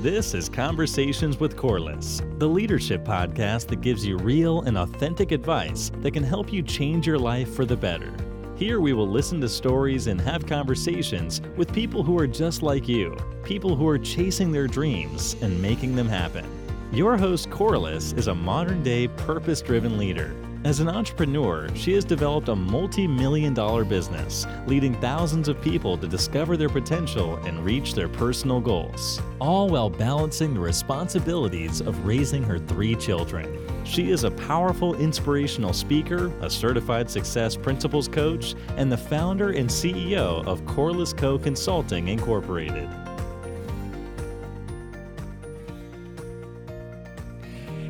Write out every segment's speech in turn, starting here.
This is Conversations with Corliss, the leadership podcast that gives you real and authentic advice that can help you change your life for the better. Here we will listen to stories and have conversations with people who are just like you, people who are chasing their dreams and making them happen. Your host, Corliss, is a modern day purpose driven leader as an entrepreneur, she has developed a multi million dollar business, leading thousands of people to discover their potential and reach their personal goals, all while balancing the responsibilities of raising her three children. She is a powerful inspirational speaker, a certified success principles coach, and the founder and CEO of Corliss Co. Consulting Incorporated.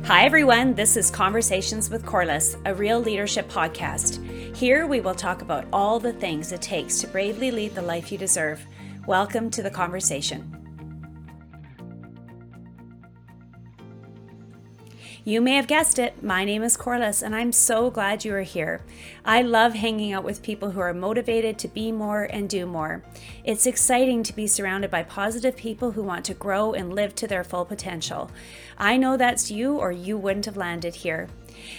Hi, everyone. This is Conversations with Corliss, a real leadership podcast. Here we will talk about all the things it takes to bravely lead the life you deserve. Welcome to the conversation. You may have guessed it, my name is Corliss, and I'm so glad you are here. I love hanging out with people who are motivated to be more and do more. It's exciting to be surrounded by positive people who want to grow and live to their full potential. I know that's you, or you wouldn't have landed here.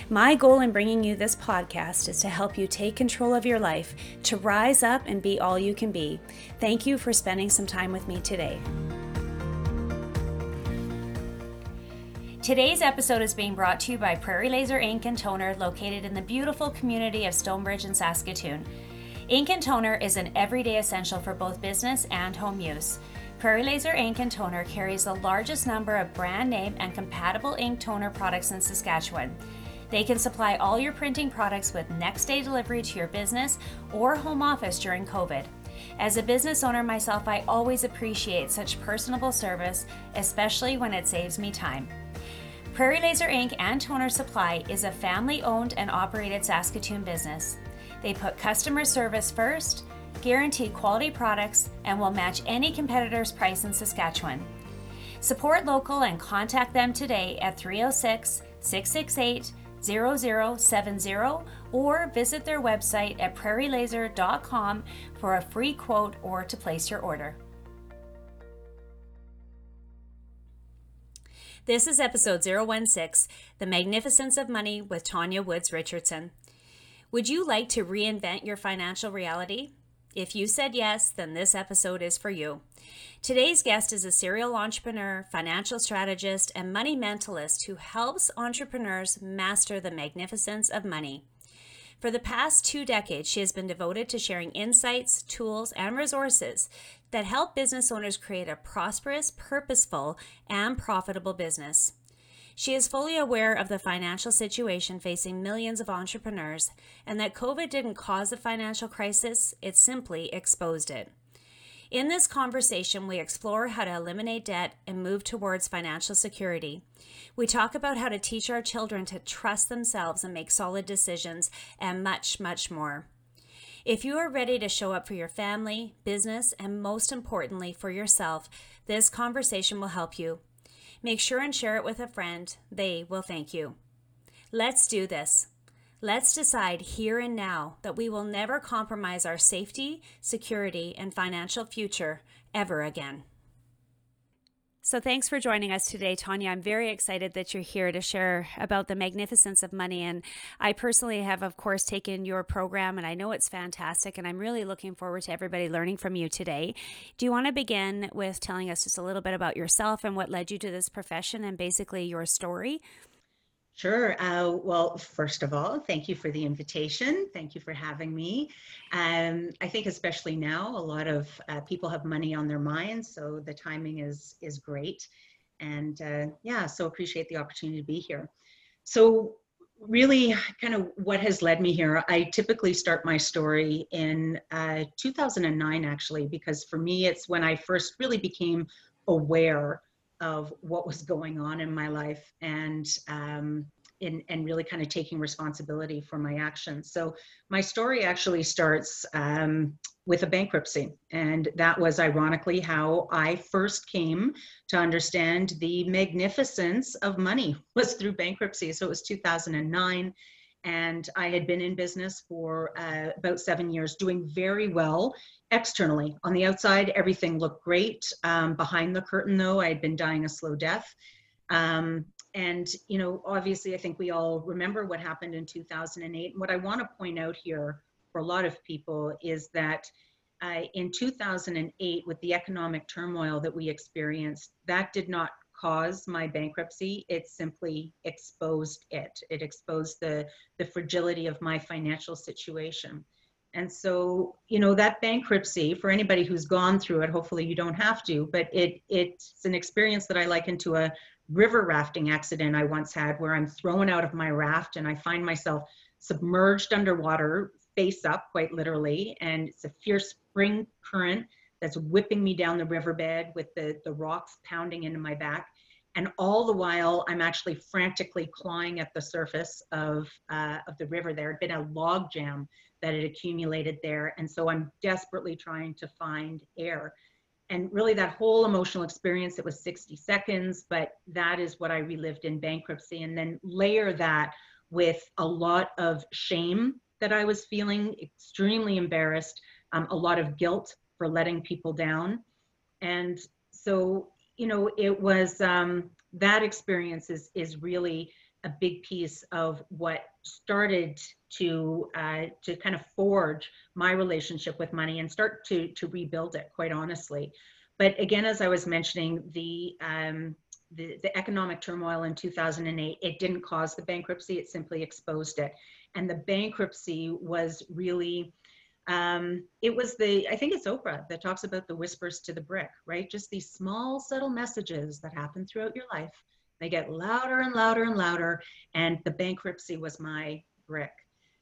My goal in bringing you this podcast is to help you take control of your life, to rise up and be all you can be. Thank you for spending some time with me today. Today's episode is being brought to you by Prairie Laser Ink and Toner, located in the beautiful community of Stonebridge and Saskatoon. Ink and toner is an everyday essential for both business and home use. Prairie Laser Ink and Toner carries the largest number of brand name and compatible ink toner products in Saskatchewan. They can supply all your printing products with next day delivery to your business or home office during COVID. As a business owner myself, I always appreciate such personable service, especially when it saves me time. Prairie Laser Ink and Toner Supply is a family owned and operated Saskatoon business. They put customer service first, guarantee quality products, and will match any competitor's price in Saskatchewan. Support local and contact them today at 306 668 0070 or visit their website at prairielaser.com for a free quote or to place your order. This is episode 016 The Magnificence of Money with Tanya Woods Richardson. Would you like to reinvent your financial reality? If you said yes, then this episode is for you. Today's guest is a serial entrepreneur, financial strategist, and money mentalist who helps entrepreneurs master the magnificence of money. For the past two decades, she has been devoted to sharing insights, tools, and resources that help business owners create a prosperous, purposeful, and profitable business. She is fully aware of the financial situation facing millions of entrepreneurs and that COVID didn't cause the financial crisis, it simply exposed it. In this conversation, we explore how to eliminate debt and move towards financial security. We talk about how to teach our children to trust themselves and make solid decisions, and much, much more. If you are ready to show up for your family, business, and most importantly, for yourself, this conversation will help you. Make sure and share it with a friend. They will thank you. Let's do this. Let's decide here and now that we will never compromise our safety, security, and financial future ever again. So, thanks for joining us today, Tanya. I'm very excited that you're here to share about the magnificence of money. And I personally have, of course, taken your program, and I know it's fantastic. And I'm really looking forward to everybody learning from you today. Do you want to begin with telling us just a little bit about yourself and what led you to this profession and basically your story? Sure. Uh, well, first of all, thank you for the invitation. Thank you for having me. Um, I think especially now, a lot of uh, people have money on their minds, so the timing is is great. And uh, yeah, so appreciate the opportunity to be here. So really, kind of what has led me here. I typically start my story in uh, 2009, actually, because for me, it's when I first really became aware of what was going on in my life and um, in, and really kind of taking responsibility for my actions. So my story actually starts um, with a bankruptcy, and that was ironically how I first came to understand the magnificence of money was through bankruptcy. So it was 2009 and I had been in business for uh, about seven years, doing very well externally. On the outside, everything looked great. Um, behind the curtain, though, I had been dying a slow death. Um, and, you know, obviously, I think we all remember what happened in 2008. And what I want to point out here for a lot of people is that uh, in 2008, with the economic turmoil that we experienced, that did not cause my bankruptcy. It simply exposed it. It exposed the, the fragility of my financial situation. And so, you know, that bankruptcy, for anybody who's gone through it, hopefully you don't have to, but it it's an experience that I liken to a river rafting accident I once had where I'm thrown out of my raft and I find myself submerged underwater, face up, quite literally, and it's a fierce spring current that's whipping me down the riverbed with the, the rocks pounding into my back. And all the while, I'm actually frantically clawing at the surface of, uh, of the river. There had been a log jam that had accumulated there. And so I'm desperately trying to find air. And really, that whole emotional experience, it was 60 seconds, but that is what I relived in bankruptcy. And then layer that with a lot of shame that I was feeling, extremely embarrassed, um, a lot of guilt for letting people down. And so, you know, it was um, that experience is, is really a big piece of what started to uh, to kind of forge my relationship with money and start to to rebuild it quite honestly. But again as i was mentioning the um, the, the economic turmoil in 2008 it didn't cause the bankruptcy it simply exposed it. And the bankruptcy was really um, it was the i think it's oprah that talks about the whispers to the brick right? Just these small subtle messages that happen throughout your life they get louder and louder and louder. And the bankruptcy was my brick.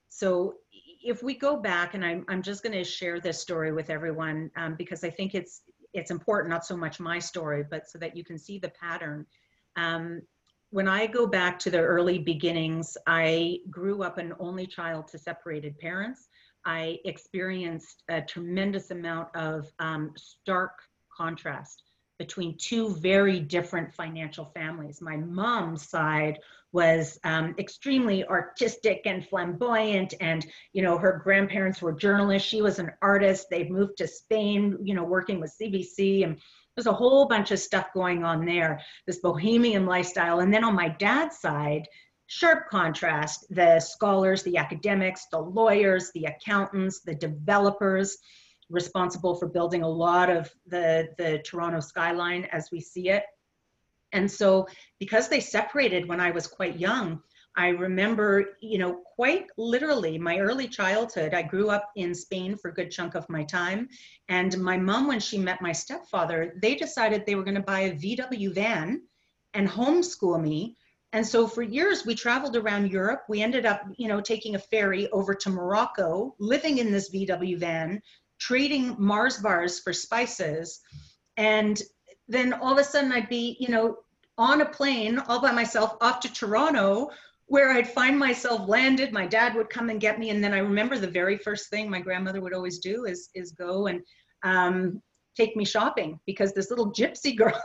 So if we go back, and I'm, I'm just going to share this story with everyone um, because I think it's it's important, not so much my story, but so that you can see the pattern. Um, when I go back to the early beginnings, I grew up an only child to separated parents. I experienced a tremendous amount of um, stark contrast between two very different financial families. My mom's side was um, extremely artistic and flamboyant, and you know her grandparents were journalists. She was an artist. They'd moved to Spain, you know, working with CBC, and there's a whole bunch of stuff going on there. This bohemian lifestyle, and then on my dad's side. Sharp contrast the scholars, the academics, the lawyers, the accountants, the developers, responsible for building a lot of the, the Toronto skyline as we see it. And so because they separated when I was quite young, I remember, you know, quite literally my early childhood. I grew up in Spain for a good chunk of my time. And my mom, when she met my stepfather, they decided they were going to buy a VW van and homeschool me. And so for years we traveled around Europe. We ended up, you know, taking a ferry over to Morocco, living in this VW van, trading Mars bars for spices. And then all of a sudden I'd be, you know, on a plane all by myself off to Toronto where I'd find myself landed. My dad would come and get me. And then I remember the very first thing my grandmother would always do is, is go and um, take me shopping because this little gypsy girl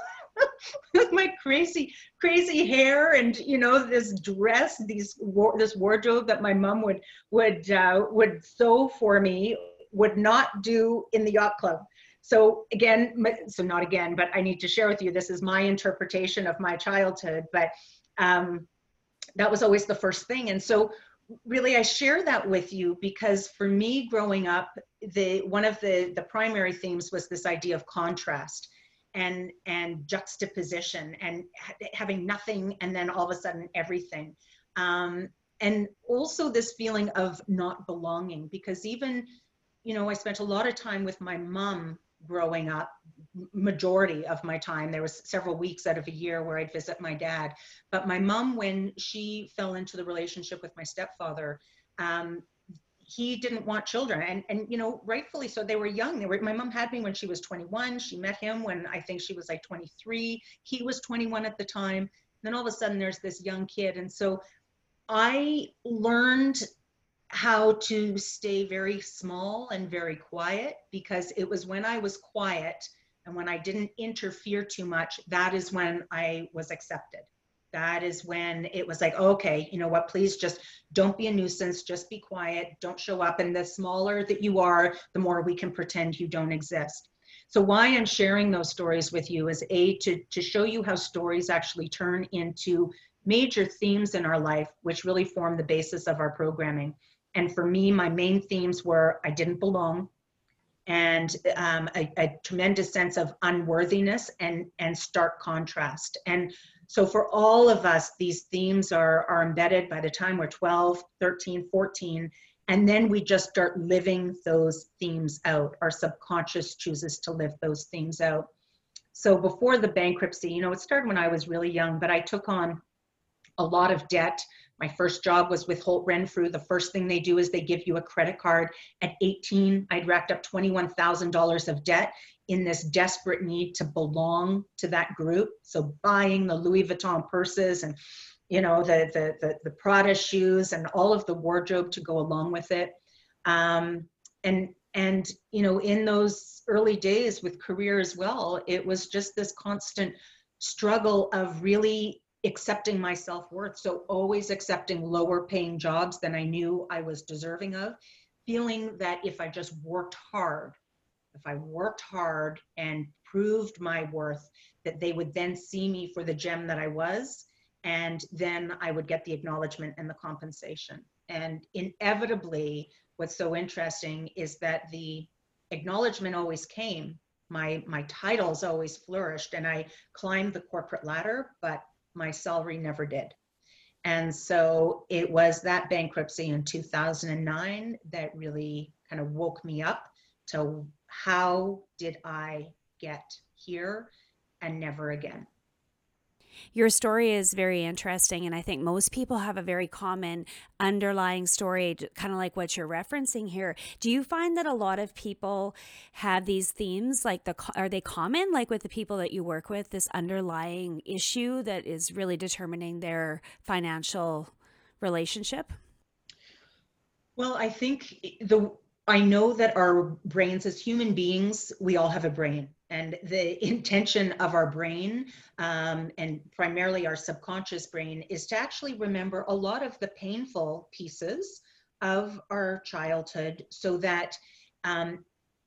with my crazy, crazy hair and, you know, this dress, these, this wardrobe that my mom would, would, uh, would sew for me would not do in the yacht club. So again, so not again, but I need to share with you, this is my interpretation of my childhood, but um, that was always the first thing. And so really I share that with you because for me growing up, the one of the, the primary themes was this idea of contrast and, and juxtaposition and ha having nothing and then all of a sudden everything. Um, and also this feeling of not belonging because even you know, I spent a lot of time with my mom growing up majority of my time. There was several weeks out of a year where i'd visit my dad. But my mom when she fell into the relationship with my stepfather um, he didn't want children. And and you know rightfully so they were young. They were my mom had me when she was 21 she met him when i think she was like 23 he was 21 at the time. Then all of a sudden there's this young kid. And so i learned how to stay very small and very quiet because it was when I was quiet and when I didn't interfere too much, that is when I was accepted. that is when it was like okay you know what please just don't be a nuisance just be quiet don't show up. And the smaller that you are the more we can pretend you don't exist. So why i'm sharing those stories with you is a to, to show you how stories actually turn into major themes in our life which really form the basis of our programming and for me my main themes were i didn't belong and um, a, a, tremendous sense of unworthiness and and stark contrast and so for all of us, these themes are, are embedded by the time we're 12, 13, 14, and then we just start living those themes out. Our subconscious chooses to live those themes out. So before the bankruptcy, you know, it started when I was really young, but I took on a lot of debt. My first job was with Holt Renfrew. The first thing they do is they give you a credit card. At 18, I'd racked up $21,000 of debt in this desperate need to belong to that group. So buying the Louis Vuitton purses and you know the the the, the Prada shoes and all of the wardrobe to go along with it. Um, and and you know in those early days with career as well, it was just this constant struggle of really accepting my self-worth. So always accepting lower paying jobs than I knew I was deserving of, feeling that if I just worked hard if I worked hard and proved my worth, that they would then see me for the gem that I was, and then I would get the acknowledgement and the compensation. And inevitably, what's so interesting is that the acknowledgement always came. My my titles always flourished, and I climbed the corporate ladder, but my salary never did. And so it was that bankruptcy in 2009 that really kind of woke me up to how did I get here and never again? Your story is very interesting, and I think most people have a very common underlying story, kind of like what you're referencing here. Do you find that a lot of people have these themes? Like, the are they common? Like with the people that you work with, this underlying issue that is really determining their financial relationship? Well, I think eh, the I know that our brains as human beings, we all have a brain. And the intention of our brain, um, and primarily our subconscious brain, is to actually remember a lot of the painful pieces of our childhood so that um,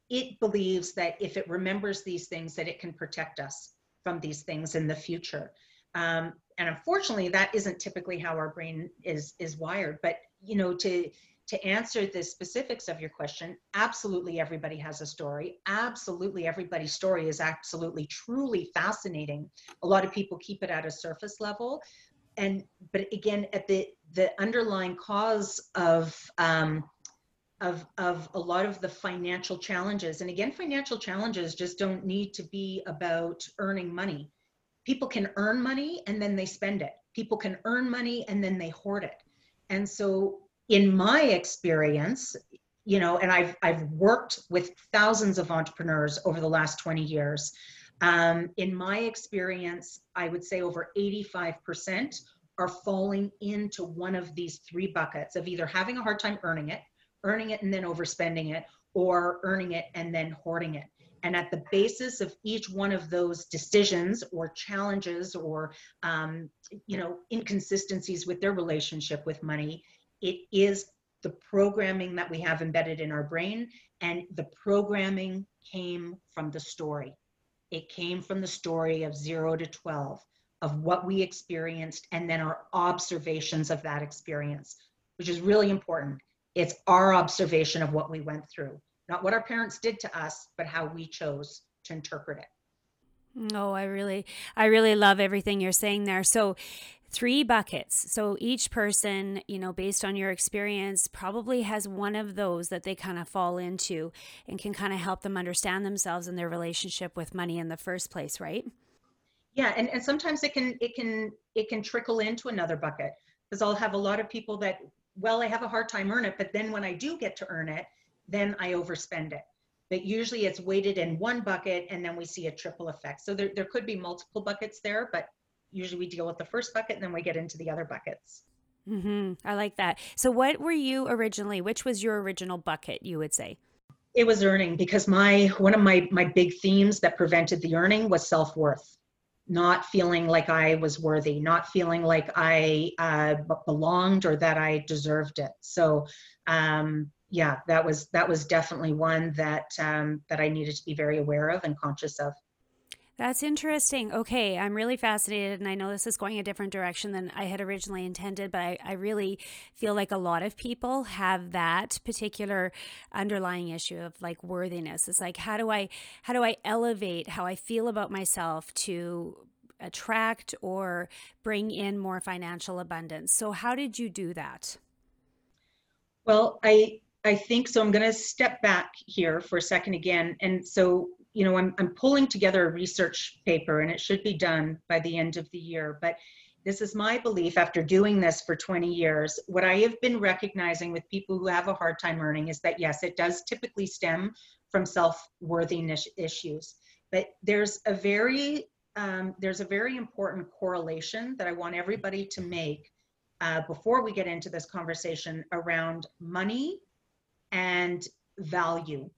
it believes that if it remembers these things, that it can protect us from these things in the future. Um, and unfortunately, that isn't typically how our brain is is wired. But you know, to to answer the specifics of your question, absolutely everybody has a story. Absolutely everybody's story is absolutely truly fascinating. A lot of people keep it at a surface level. And but again, at the the underlying cause of um, of of a lot of the financial challenges, and again, financial challenges just don't need to be about earning money. People can earn money and then they spend it. People can earn money and then they hoard it. And so in my experience, you know, and I've I've worked with thousands of entrepreneurs over the last 20 years. Um, in my experience, I would say over 85% are falling into one of these three buckets of either having a hard time earning it, earning it and then overspending it, or earning it and then hoarding it. And at the basis of each one of those decisions or challenges or um, you know inconsistencies with their relationship with money it is the programming that we have embedded in our brain, and the programming came from the story. It came from the story of zero to 12, of what we experienced, and then our observations of that experience, which is really important. It's our observation of what we went through, not what our parents did to us, but how we chose to interpret it. Oh, I really, I really love everything you're saying there. So, three buckets. So each person, you know, based on your experience, probably has one of those that they kind of fall into and can kind of help them understand themselves and their relationship with money in the first place, right? Yeah, and, and sometimes it can it can it can trickle into another bucket because I'll have a lot of people that well, I have a hard time earn it, but then when I do get to earn it, then I overspend it. But usually it's weighted in one bucket and then we see a triple effect. So there, there could be multiple buckets there, but usually we deal with the first bucket and then we get into the other buckets. Mm-hmm. I like that. So, what were you originally? Which was your original bucket? You would say it was earning because my one of my my big themes that prevented the earning was self worth. not feeling like I was worthy, not feeling like I uh, belonged or that I deserved it. So, um, yeah, that was that was definitely one that um, that I needed to be very aware of and conscious of. That's interesting. Okay, I'm really fascinated, and I know this is going a different direction than I had originally intended, but I, I, really feel like a lot of people have that particular underlying issue of like worthiness. It's like how do I how do I elevate how I feel about myself to attract or bring in more financial abundance? So how did you do that? Well, I I think so. I'm going to step back here for a second again, and so you know, I'm, I'm pulling together a research paper and it should be done by the end of the year. But this is my belief after doing this for 20 years. What I have been recognizing with people who have a hard time earning is that, yes, it does typically stem from self worthiness issues. But there's a very um, there's a very important correlation that I want everybody to make uh, before we get into this conversation around money and value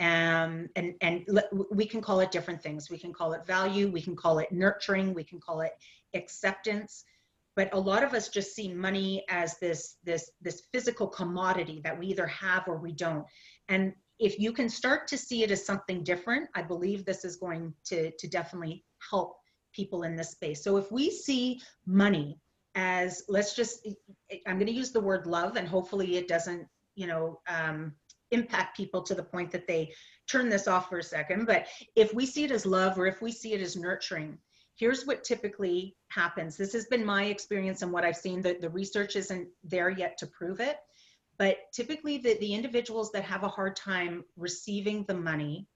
um, and and we can call it different things. We can call it value. We can call it nurturing. We can call it acceptance. But a lot of us just see money as this this this physical commodity that we either have or we don't. And if you can start to see it as something different, I believe this is going to to definitely help people in this space. So if we see money as let's just I'm going to use the word love, and hopefully it doesn't you know um, impact people to the point that they turn this off for a second. But if we see it as love or if we see it as nurturing, here's what typically happens. This has been my experience and what I've seen. that the research isn't there yet to prove it. But typically, the, the individuals that have a hard time receiving the money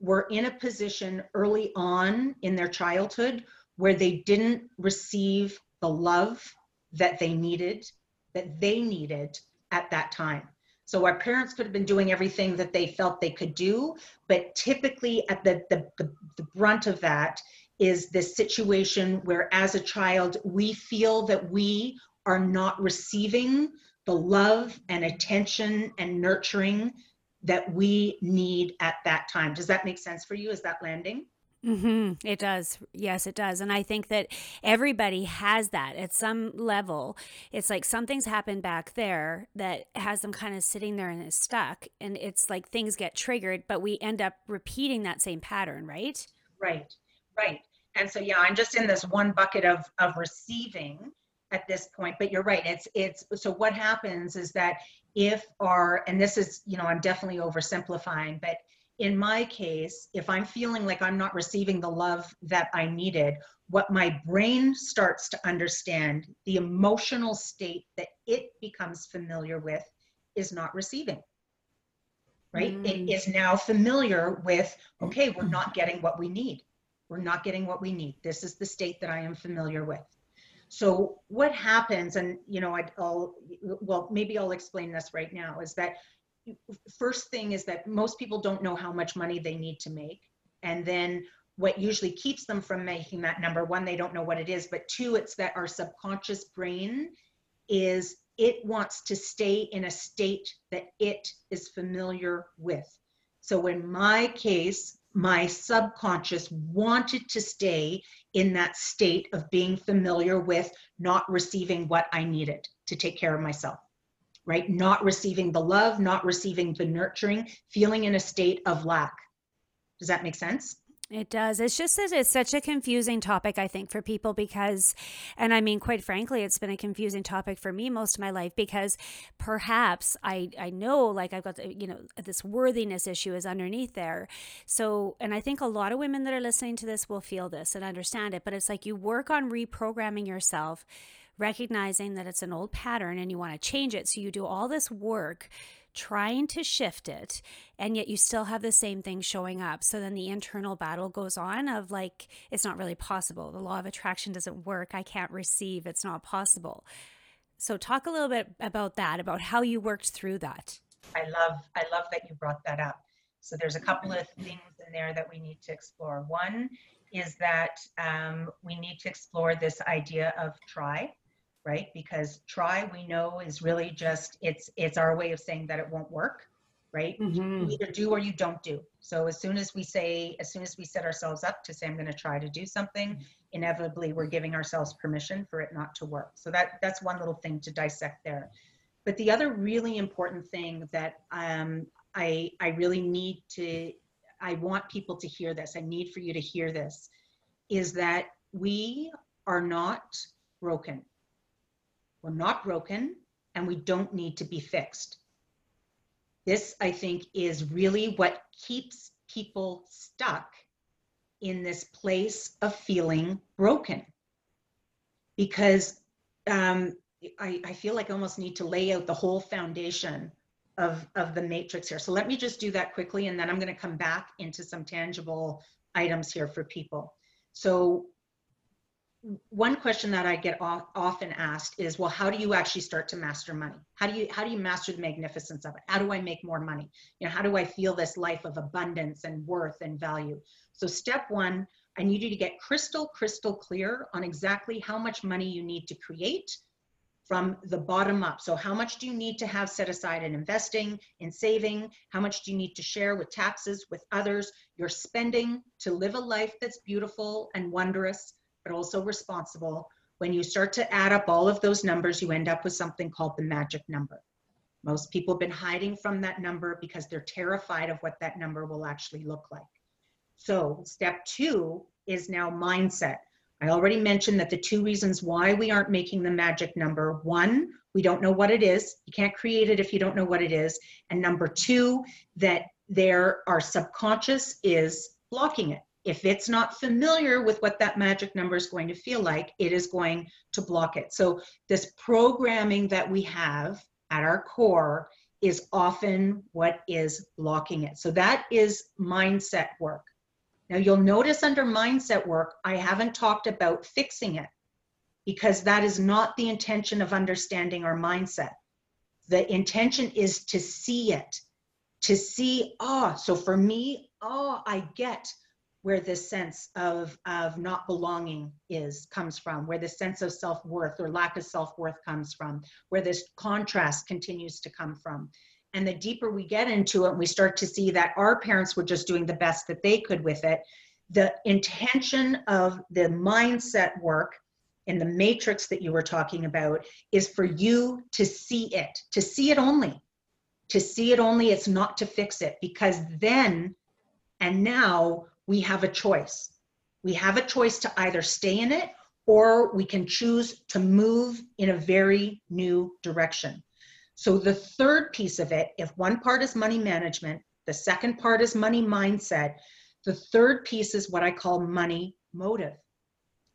were in a position early on in their childhood where they didn't receive the love that they needed, that they needed at that time. So our parents could have been doing everything that they felt they could do, but typically at the, the, the, the brunt of that is this situation where as a child, we feel that we are not receiving the love and attention and nurturing that we need at that time. Does that make sense for you? Is that landing? Mm-hmm. It does. Yes, it does. And I think that everybody has that at some level. It's like something's happened back there that has them kind of sitting there and is stuck. And it's like things get triggered, but we end up repeating that same pattern, right? Right, right. And so, yeah, I'm just in this one bucket of, of receiving at this point but you're right it's it's so what happens is that if our and this is you know i'm definitely oversimplifying but in my case, if I'm feeling like I'm not receiving the love that I needed, what my brain starts to understand, the emotional state that it becomes familiar with, is not receiving. Right? Mm. It is now familiar with, okay, we're not getting what we need. We're not getting what we need. This is the state that I am familiar with. So what happens, and you know, I'll well, maybe I'll explain this right now, is that first thing is that most people don't know how much money they need to make. And then what usually keeps them from making that number one, they don't know what it is. But two, it's that our subconscious brain is it wants to stay in a state that it is familiar with. So in my case, my subconscious wanted to stay in that state of being familiar with not receiving what I needed to take care of myself right? Not receiving the love, not receiving the nurturing, feeling in a state of lack. Does that make sense? It does. It's just that it's such a confusing topic, I think, for people because, and I mean, quite frankly, it's been a confusing topic for me most of my life because perhaps I, I know like I've got, you know, this worthiness issue is underneath there. So, and I think a lot of women that are listening to this will feel this and understand it, but it's like you work on reprogramming yourself recognizing that it's an old pattern and you want to change it. So you do all this work trying to shift it and yet you still have the same thing showing up. So then the internal battle goes on of like it's not really possible. The law of attraction doesn't work. I can't receive. It's not possible. So talk a little bit about that about how you worked through that. I love i love that you brought that up. So there's a couple of things in there that we need to explore. One is that um, we need to explore this idea of try right? Because try, we know, is really just it's it's our way of saying that it won't work, right? Mm-hmm. You either do or you don't do. So as soon as we say, as soon as we set ourselves up to say, I'm going to try to do something, inevitably we're giving ourselves permission for it not to work. So that that's one little thing to dissect there. But the other really important thing that um, I I really need to I want people to hear this. I need for you to hear this is that we are not broken. We're not broken and we don't need to be fixed. This, I think, is really what keeps people stuck in this place of feeling broken. Because um, I, I feel like I almost need to lay out the whole foundation of, of the matrix here. So let me just do that quickly and then I'm going to come back into some tangible items here for people. So one question that I get often asked is, well, how do you actually start to master money? How do you how do you master the magnificence of it? How do I make more money? You know, how do I feel this life of abundance and worth and value? So step one, I need you to get crystal crystal clear on exactly how much money you need to create from the bottom up. So how much do you need to have set aside in investing, in saving? How much do you need to share with taxes, with others? You're spending to live a life that's beautiful and wondrous but also responsible. When you start to add up all of those numbers, you end up with something called the magic number. Most people have been hiding from that number because they're terrified of what that number will actually look like. So, step two is now mindset. I already mentioned that the two reasons why we aren't making the magic number one, we don't know what it is. You can't create it if you don't know what it is. And number two, that there our subconscious is blocking it if it's not familiar with what that magic number is going to feel like, it is going to block it. So, this programming that we have at our core is often what is blocking it. So, that is mindset work. Now, you'll notice under mindset work, I haven't talked about fixing it because that is not the intention of understanding our mindset. The intention is to see it, to see, oh, so for me, oh, I get where this sense of, of not belonging is comes from, where this sense of self-worth or lack of self-worth comes from, where this contrast continues to come from. And the deeper we get into it, we start to see that our parents were just doing the best that they could with it. The intention of the mindset work in the matrix that you were talking about is for you to see it, to see it only. To see it only, it's not to fix it, because then and now we have a choice. We have a choice to either stay in it or we can choose to move in a very new direction. So, the third piece of it, if one part is money management, the second part is money mindset, the third piece is what I call money motive.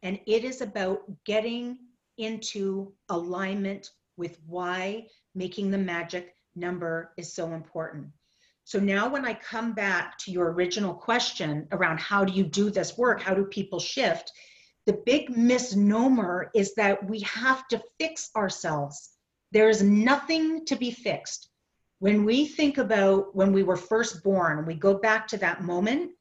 And it is about getting into alignment with why making the magic number is so important. So now when I come back to your original question around how do you do this work? How do people shift? The big misnomer is that we have to fix ourselves. There is nothing to be fixed. When we think about when we were first born, we go back to that moment,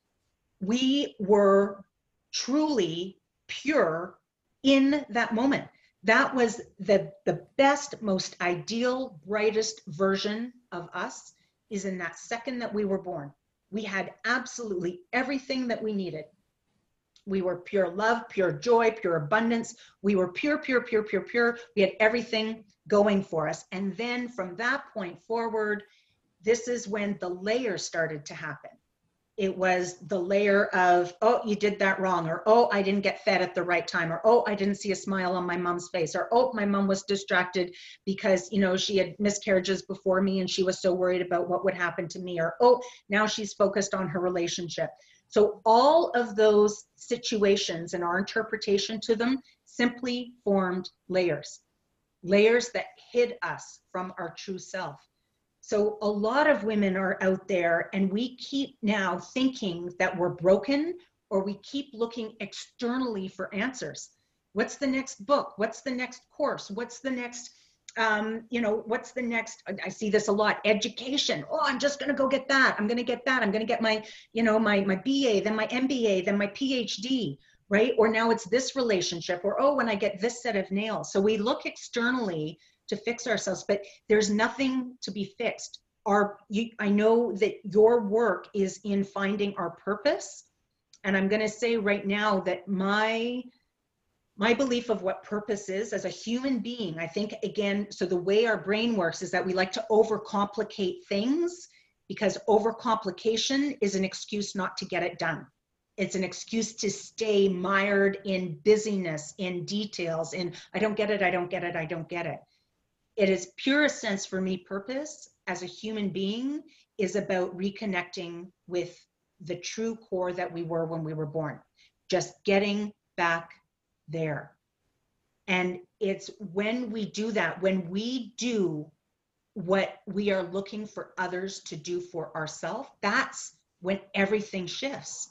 we were truly pure in that moment. That was the, the best, most ideal, brightest version of us is in that second that we were born. We had absolutely everything that we needed. We were pure love, pure joy, pure abundance. We were pure, pure, pure, pure, pure. We had everything going for us. And then from that point forward, this is when the layers started to happen it was the layer of oh you did that wrong or oh i didn't get fed at the right time or oh i didn't see a smile on my mom's face or oh my mom was distracted because you know she had miscarriages before me and she was so worried about what would happen to me or oh now she's focused on her relationship. So all of those situations and our interpretation to them simply formed layers layers that hid us from our true self so a lot of women are out there, and we keep now thinking that we're broken, or we keep looking externally for answers. What's the next book? What's the next course? What's the next um, you know, what's the next? I see this a lot. Education. Oh, I'm just going to go get that. I'm going to get that. I'm going to get my, you know, my my BA, then my MBA, then my PhD, right? Or now it's this relationship. Or oh, when I get this set of nails. So we look externally to fix ourselves, but there's nothing to be fixed. our you, i know that your work is in finding our purpose and i'm going to say right now that my my belief of what purpose is as a human being i think again so the way our brain works is that we like to overcomplicate things because overcomplication is an excuse not to get it done it's an excuse to stay mired in busyness in details in i don't get it i don't get it i don't get it it is purest sense for me purpose as a human being is about reconnecting with the true core that we were when we were born just getting back there. And it's when we do that when we do what we are looking for others to do for ourselves that's when everything shifts.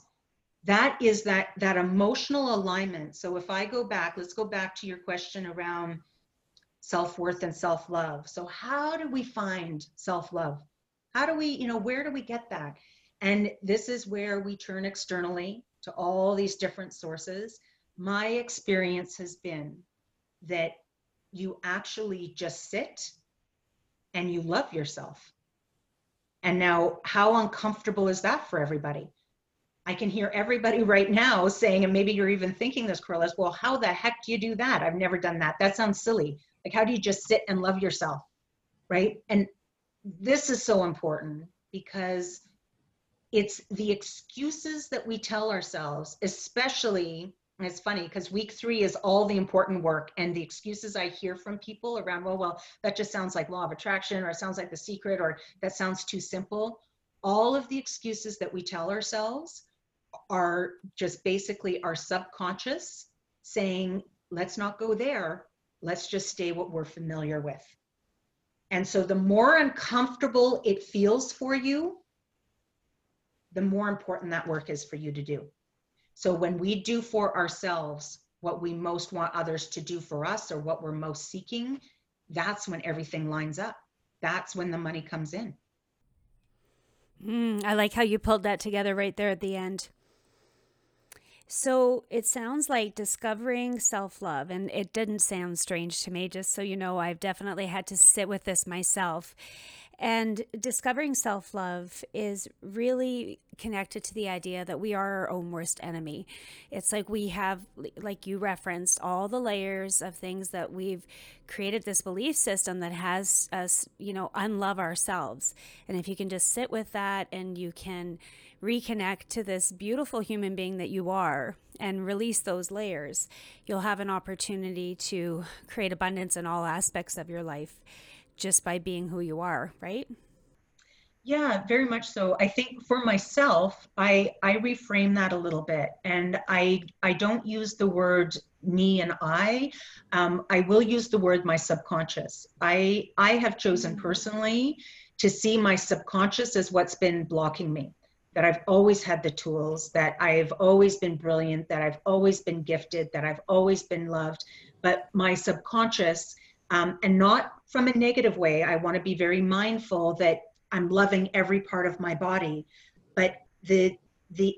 That is that that emotional alignment. So if i go back let's go back to your question around self-worth and self-love so how do we find self-love how do we you know where do we get that and this is where we turn externally to all these different sources my experience has been that you actually just sit and you love yourself and now how uncomfortable is that for everybody I can hear everybody right now saying, and maybe you're even thinking this, Corliss, well, how the heck do you do that? I've never done that. That sounds silly. Like, how do you just sit and love yourself? Right. And this is so important because it's the excuses that we tell ourselves, especially, and it's funny because week three is all the important work. And the excuses I hear from people around, well, well, that just sounds like law of attraction, or it sounds like the secret, or that sounds too simple. All of the excuses that we tell ourselves are just basically our subconscious saying, let's not go there. Let's just stay what we're familiar with. And so the more uncomfortable it feels for you, the more important that work is for you to do. So when we do for ourselves what we most want others to do for us or what we're most seeking, that's when everything lines up. That's when the money comes in. Mm, I like how you pulled that together right there at the end. So it sounds like discovering self love, and it didn't sound strange to me, just so you know, I've definitely had to sit with this myself. And discovering self love is really connected to the idea that we are our own worst enemy. It's like we have, like you referenced, all the layers of things that we've created this belief system that has us, you know, unlove ourselves. And if you can just sit with that and you can reconnect to this beautiful human being that you are and release those layers, you'll have an opportunity to create abundance in all aspects of your life just by being who you are, right? Yeah, very much so. I think for myself, I I reframe that a little bit, and I I don't use the word me and I. Um, I will use the word my subconscious. I I have chosen personally to see my subconscious as what's been blocking me that I've always had the tools, that I've always been brilliant, that I've always been gifted, that I've always been loved. But my subconscious, um, and not from a negative way, I want to be very mindful that I'm loving every part of my body. But the the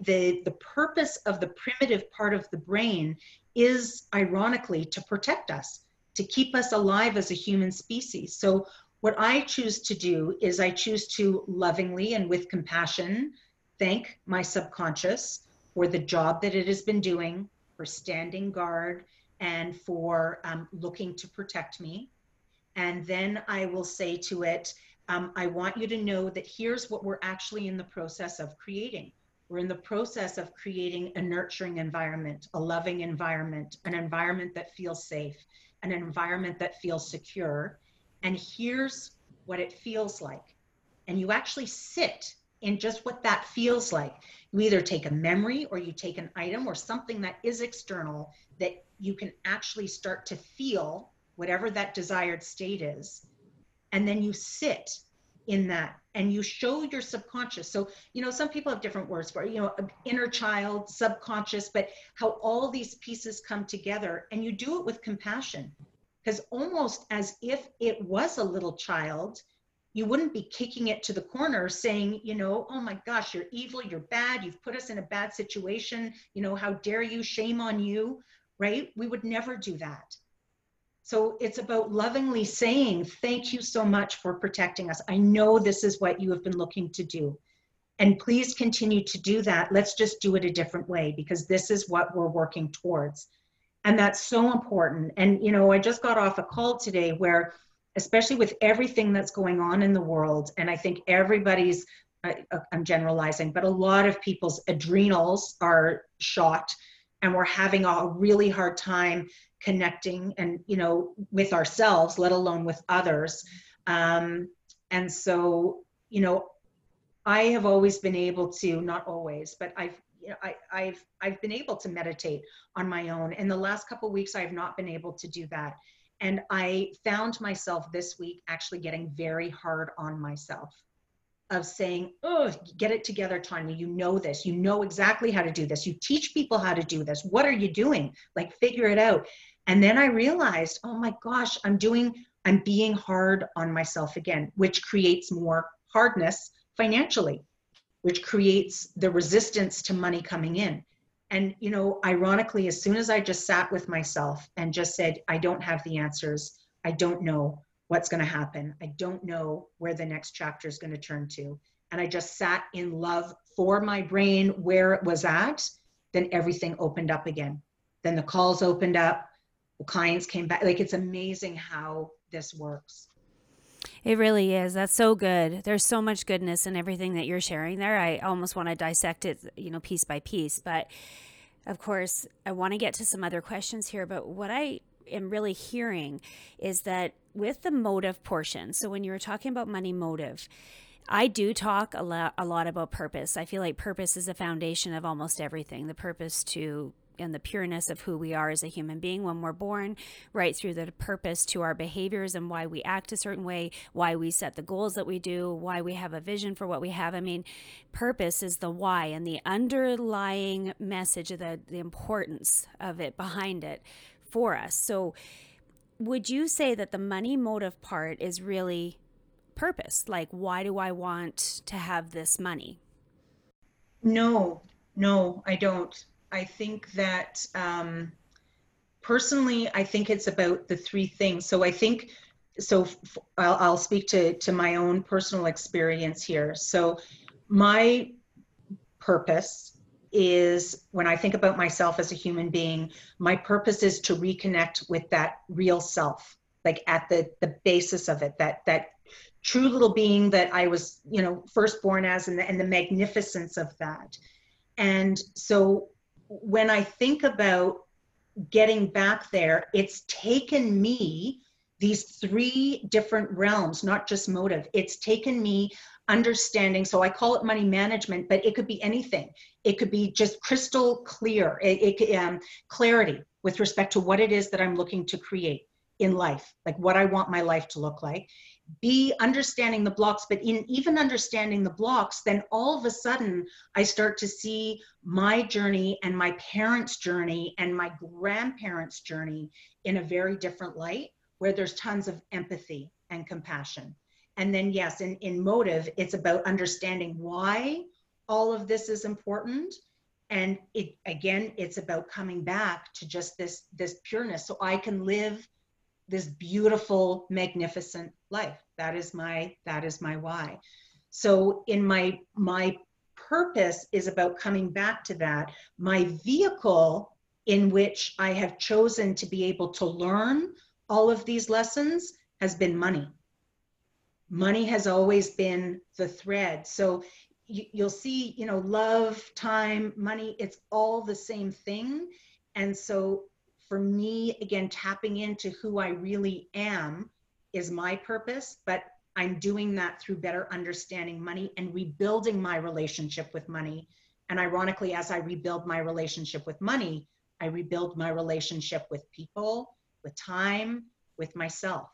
the the purpose of the primitive part of the brain is ironically to protect us to keep us alive as a human species so what I choose to do is I choose to lovingly and with compassion thank my subconscious for the job that it has been doing, for standing guard, and for um, looking to protect me. And then I will say to it, um, I want you to know that here's what we're actually in the process of creating. We're in the process of creating a nurturing environment, a loving environment, an environment that feels safe, an environment that feels secure and here's what it feels like. And you actually sit in just what that feels like. You either take a memory or you take an item or something that is external that you can actually start to feel whatever that desired state is. And then you sit in that and you show your subconscious. So, you know, some people have different words for, you know, inner child, subconscious, but how all these pieces come together and you do it with compassion because almost as if it was a little child you wouldn't be kicking it to the corner saying you know oh my gosh you're evil you're bad you've put us in a bad situation you know how dare you shame on you right we would never do that So it's about lovingly saying, Thank you so much for protecting us. I know this is what you have been looking to do. And please continue to do that. Let's just do it a different way because this is what we're working towards. And that's so important. And, you know, I just got off a call today where, especially with everything that's going on in the world, and I think everybody's, I, I'm generalizing, but a lot of people's adrenals are shot and we're having a really hard time connecting and you know with ourselves let alone with others um, and so you know i have always been able to not always but i've you know, I, I've I've been able to meditate on my own. In the last couple weeks, I have not been able to do that, and I found myself this week actually getting very hard on myself of saying, oh, get it together, Tanya. You know this. You know exactly how to do this. You teach people how to do this. What are you doing? Like, figure it out. And then I realized, oh my gosh, I'm doing, I'm being hard on myself again, which creates more hardness financially, which creates the resistance to money coming in. And, you know, ironically, as soon as I just sat with myself and just said, I don't have the answers, I don't know what's going to happen. I don't know where the next chapter is going to turn to. And I just sat in love for my brain where it was at. Then everything opened up again. Then the calls opened up, clients came back. Like it's amazing how this works. It really is. That's so good. There's so much goodness in everything that you're sharing there. I almost want to dissect it, you know, piece by piece. But of course, I want to get to some other questions here. But what I am really hearing is that with the motive portion, so when you were talking about money motive, I do talk a lot, a lot about purpose. I feel like purpose is the foundation of almost everything. The purpose to and the pureness of who we are as a human being when we're born, right through the purpose to our behaviors and why we act a certain way, why we set the goals that we do, why we have a vision for what we have. I mean, purpose is the why and the underlying message of the, the importance of it behind it for us. So, would you say that the money motive part is really purpose? Like, why do I want to have this money? No, no, I don't. I think that um, personally, I think it's about the three things. So I think, so f- I'll, I'll speak to, to my own personal experience here. So my purpose is when I think about myself as a human being, my purpose is to reconnect with that real self, like at the the basis of it, that that true little being that I was, you know, first born as, and the, and the magnificence of that. And so when I think about getting back there, it's taken me these three different realms, not just motive. It's taken me understanding. So I call it money management, but it could be anything. It could be just crystal clear, it, it um, clarity with respect to what it is that I'm looking to create in life, like what I want my life to look like. Be understanding the blocks, but in even understanding the blocks, then all of a sudden I start to see my journey and my parents' journey and my grandparents' journey in a very different light, where there's tons of empathy and compassion. And then yes in, in motive it's about understanding why all of this is important. And it again it's about coming back to just this this pureness. So i can live this beautiful magnificent life that is my that is my why so in my my purpose is about coming back to that my vehicle in which i have chosen to be able to learn all of these lessons has been money money has always been the thread. So you, you'll see, you know, love, time, money, it's all the same thing. And so for me, again, tapping into who I really am is my purpose, but I'm doing that through better understanding money and rebuilding my relationship with money. And ironically, as I rebuild my relationship with money, I rebuild my relationship with people, with time, with myself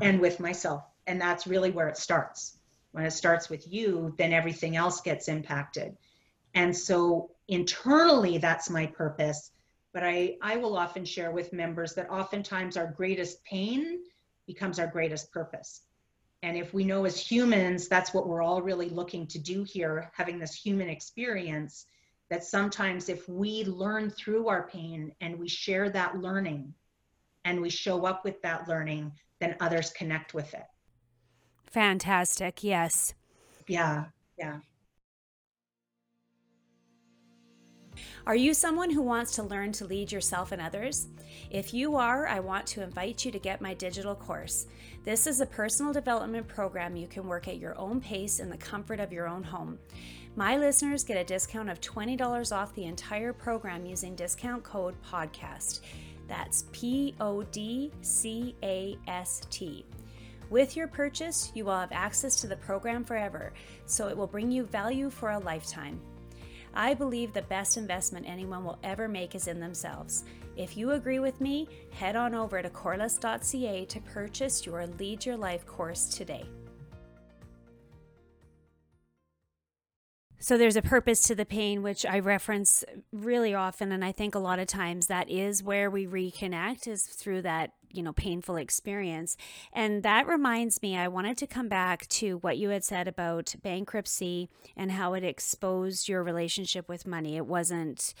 and with myself. And that's really where it starts. When it starts with you, then everything else gets impacted. And so internally, that's my purpose. But I, I will often share with members that oftentimes our greatest pain becomes our greatest purpose. And if we know as humans, that's what we're all really looking to do here, having this human experience, that sometimes if we learn through our pain and we share that learning, and we show up with that learning, then others connect with it. Fantastic. Yes. Yeah. Yeah. Are you someone who wants to learn to lead yourself and others? If you are, I want to invite you to get my digital course. This is a personal development program you can work at your own pace in the comfort of your own home. My listeners get a discount of $20 off the entire program using discount code PODCAST. That's P O D C A S T. With your purchase, you will have access to the program forever, so it will bring you value for a lifetime. I believe the best investment anyone will ever make is in themselves. If you agree with me, head on over to corliss.ca to purchase your Lead Your Life course today. So there's a purpose to the pain, which I reference really often. And I think a lot of times that is where we reconnect is through that, you know, painful experience. And that reminds me, I wanted to come back to what you had said about bankruptcy and how it exposed your relationship with money. It wasn't,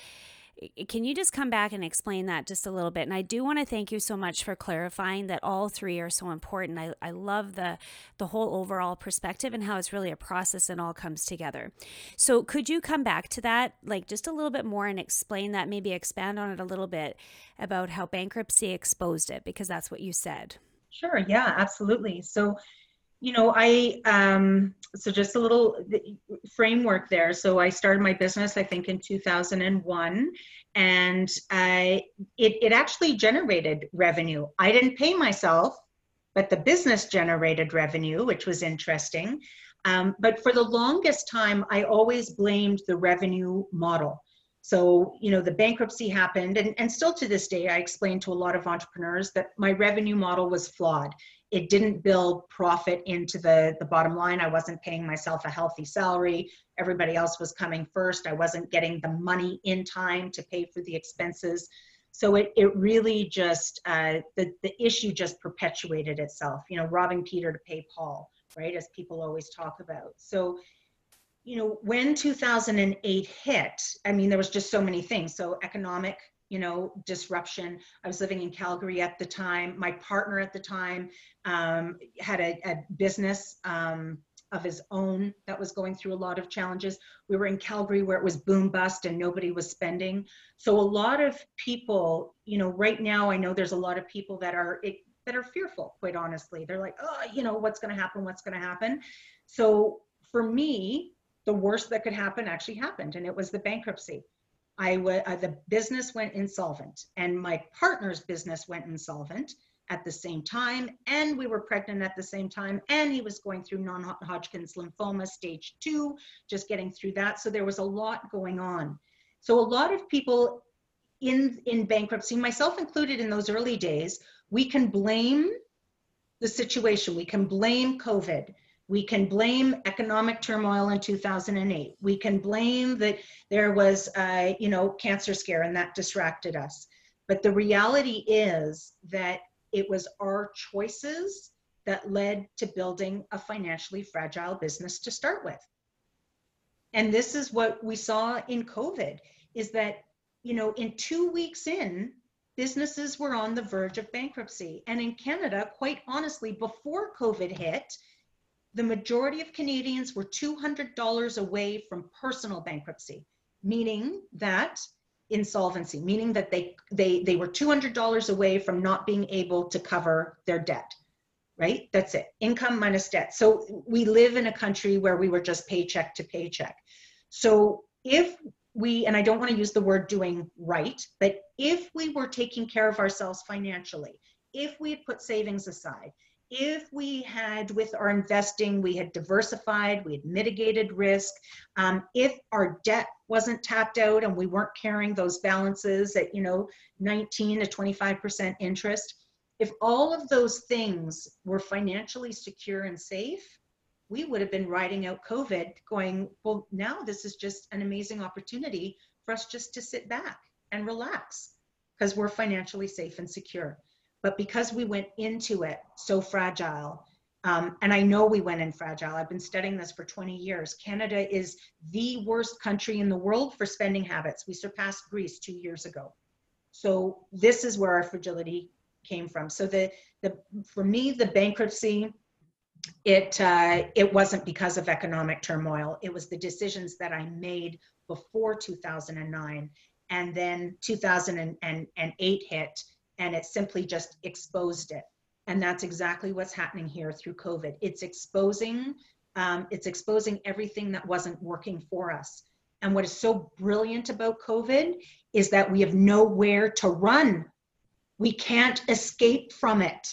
can you just come back and explain that just a little bit? And I do want to thank you so much for clarifying that all three are so important. I, I love the the whole overall perspective and how it's really a process and all comes together. So could you come back to that like just a little bit more and explain that, maybe expand on it a little bit about how bankruptcy exposed it, because that's what you said. Sure, yeah, absolutely. So you know, I, um, so just a little framework there. So I started my business, I think, in 2001, and I, it, it actually generated revenue. I didn't pay myself, but the business generated revenue, which was interesting. Um, but for the longest time, I always blamed the revenue model. So, you know, the bankruptcy happened, and, and still to this day, I explain to a lot of entrepreneurs that my revenue model was flawed it didn't build profit into the, the bottom line. I wasn't paying myself a healthy salary. Everybody else was coming first. I wasn't getting the money in time to pay for the expenses. So it, it really just, uh, the, the issue just perpetuated itself, you know, robbing Peter to pay Paul, right? As people always talk about. So, you know, when 2008 hit, I mean, there was just so many things. So economic you know, disruption. I was living in Calgary at the time. My partner at the time um, had a, a business um, of his own that was going through a lot of challenges. We were in Calgary where it was boom bust and nobody was spending. So a lot of people, you know, right now I know there's a lot of people that are it, that are fearful. Quite honestly, they're like, oh, you know, what's going to happen? What's going to happen? So for me, the worst that could happen actually happened, and it was the bankruptcy. I w- uh, the business went insolvent, and my partner's business went insolvent at the same time, and we were pregnant at the same time, and he was going through non-Hodgkin's lymphoma stage two, just getting through that. So there was a lot going on. So a lot of people in in bankruptcy, myself included, in those early days, we can blame the situation. We can blame COVID. We can blame economic turmoil in 2008. We can blame that there was, a, you know, cancer scare and that distracted us. But the reality is that it was our choices that led to building a financially fragile business to start with. And this is what we saw in COVID is that, you know, in two weeks in, businesses were on the verge of bankruptcy. And in Canada, quite honestly, before COVID hit, the majority of Canadians were $200 away from personal bankruptcy, meaning that insolvency, meaning that they they they were $200 away from not being able to cover their debt. Right? That's it. Income minus debt. So we live in a country where we were just paycheck to paycheck. So if we and I don't want to use the word doing right, but if we were taking care of ourselves financially, if we had put savings aside, if we had with our investing we had diversified we had mitigated risk um, if our debt wasn't tapped out and we weren't carrying those balances at you know 19 to 25 percent interest if all of those things were financially secure and safe we would have been riding out covid going well now this is just an amazing opportunity for us just to sit back and relax because we're financially safe and secure but because we went into it so fragile, um, and I know we went in fragile, I've been studying this for 20 years. Canada is the worst country in the world for spending habits. We surpassed Greece two years ago. So this is where our fragility came from. So the the for me the bankruptcy it uh, it wasn't because of economic turmoil. It was the decisions that I made before 2009, and then 2008 hit, and it simply just exposed it. And that's exactly what's happening here through COVID. It's exposing um, it's exposing everything that wasn't working for us. And what is so brilliant about COVID is that we have nowhere to run. We can't escape from it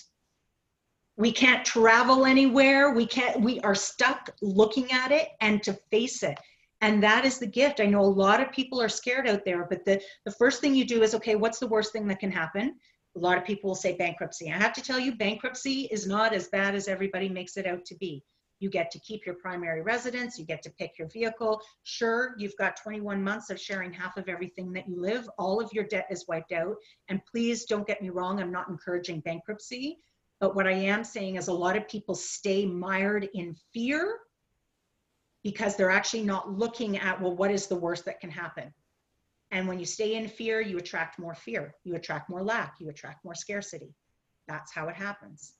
we can't travel anywhere we can't we are stuck looking at it and to face it and that is the gift i know a lot of people are scared out there but the the first thing you do is okay what's the worst thing that can happen a lot of people will say bankruptcy. I have to tell you bankruptcy is not as bad as everybody makes it out to be. You get to keep your primary residence you get to pick your vehicle. Sure you've got 21 months of sharing half of everything that you live. All of your debt is wiped out. And please don't get me wrong i'm not encouraging bankruptcy. But what I am saying is a lot of people stay mired in fear because they're actually not looking at, well, what is the worst that can happen? And when you stay in fear, you attract more fear, you attract more lack, you attract more scarcity. That's how it happens.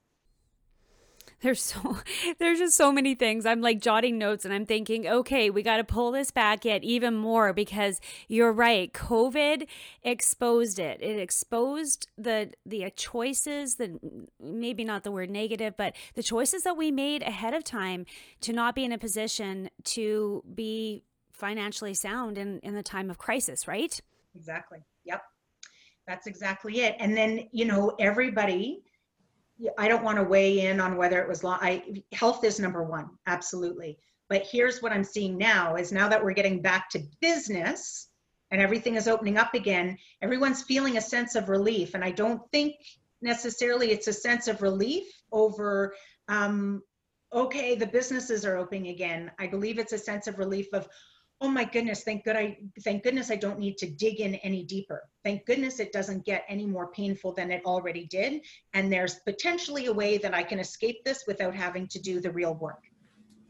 There's so there's just so many things. I'm like jotting notes and i'm thinking okay we got to pull this back yet even more because you're right. Covid exposed it. It exposed the the choices the maybe not the word negative but the choices that we made ahead of time to not be in a position to be financially sound in in the time of crisis right exactly yep that's exactly it and then you know everybody I don't want to weigh in on whether it was long. I health is number one, absolutely. But here's what I'm seeing now: is now that we're getting back to business and everything is opening up again, everyone's feeling a sense of relief. And I don't think necessarily it's a sense of relief over, um, okay, the businesses are opening again. I believe it's a sense of relief of, oh my goodness thank good i thank goodness i don't need to dig in any deeper thank goodness it doesn't get any more painful than it already did and there's potentially a way that i can escape this without having to do the real work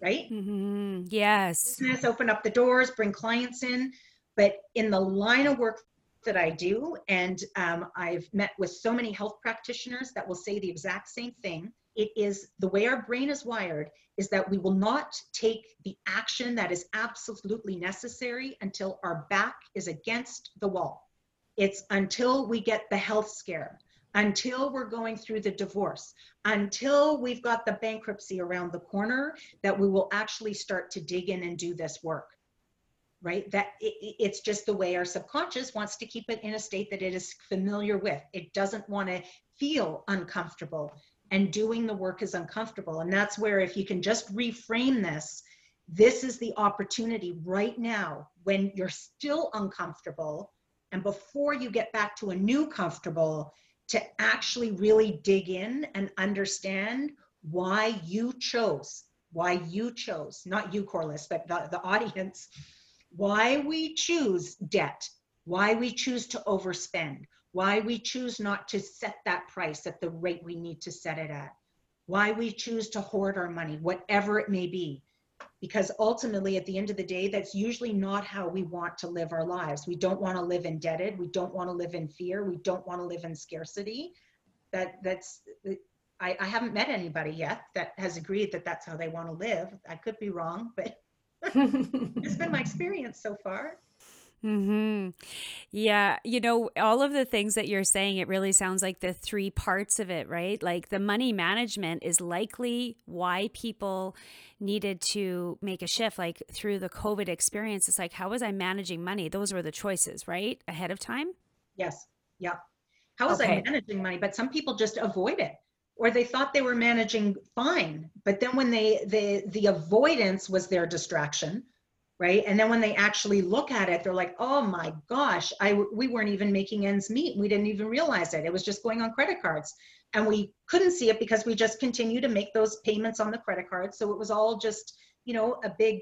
right mm-hmm. yes business open up the doors bring clients in but in the line of work that i do and um, i've met with so many health practitioners that will say the exact same thing it is the way our brain is wired is that we will not take the action that is absolutely necessary until our back is against the wall. It's until we get the health scare, until we're going through the divorce, until we've got the bankruptcy around the corner, that we will actually start to dig in and do this work. Right? That it, it's just the way our subconscious wants to keep it in a state that it is familiar with. It doesn't want to feel uncomfortable and doing the work is uncomfortable. And that's where, if you can just reframe this, this is the opportunity right now when you're still uncomfortable and before you get back to a new comfortable to actually really dig in and understand why you chose, why you chose, not you, Corliss, but the, the audience, why we choose debt, why we choose to overspend, why we choose not to set that price at the rate we need to set it at, why we choose to hoard our money, whatever it may be. Because ultimately, at the end of the day, that's usually not how we want to live our lives. We don't want to live indebted. We don't want to live in fear. We don't want to live in scarcity. That that's I, I haven't met anybody yet that has agreed that that's how they want to live. I could be wrong, but it's been my experience so far. Hmm. Yeah. You know, all of the things that you're saying, it really sounds like the three parts of it, right? Like the money management is likely why people needed to make a shift. Like through the COVID experience, it's like, how was I managing money? Those were the choices, right? Ahead of time? Yes. Yeah. How was okay. I managing money? But some people just avoid it or they thought they were managing fine but then when they the the avoidance was their distraction right? And then when they actually look at it they're like oh my gosh i we weren't even making ends meet. We didn't even realize it. It was just going on credit cards. And we couldn't see it because we just continue to make those payments on the credit card. So it was all just you know a big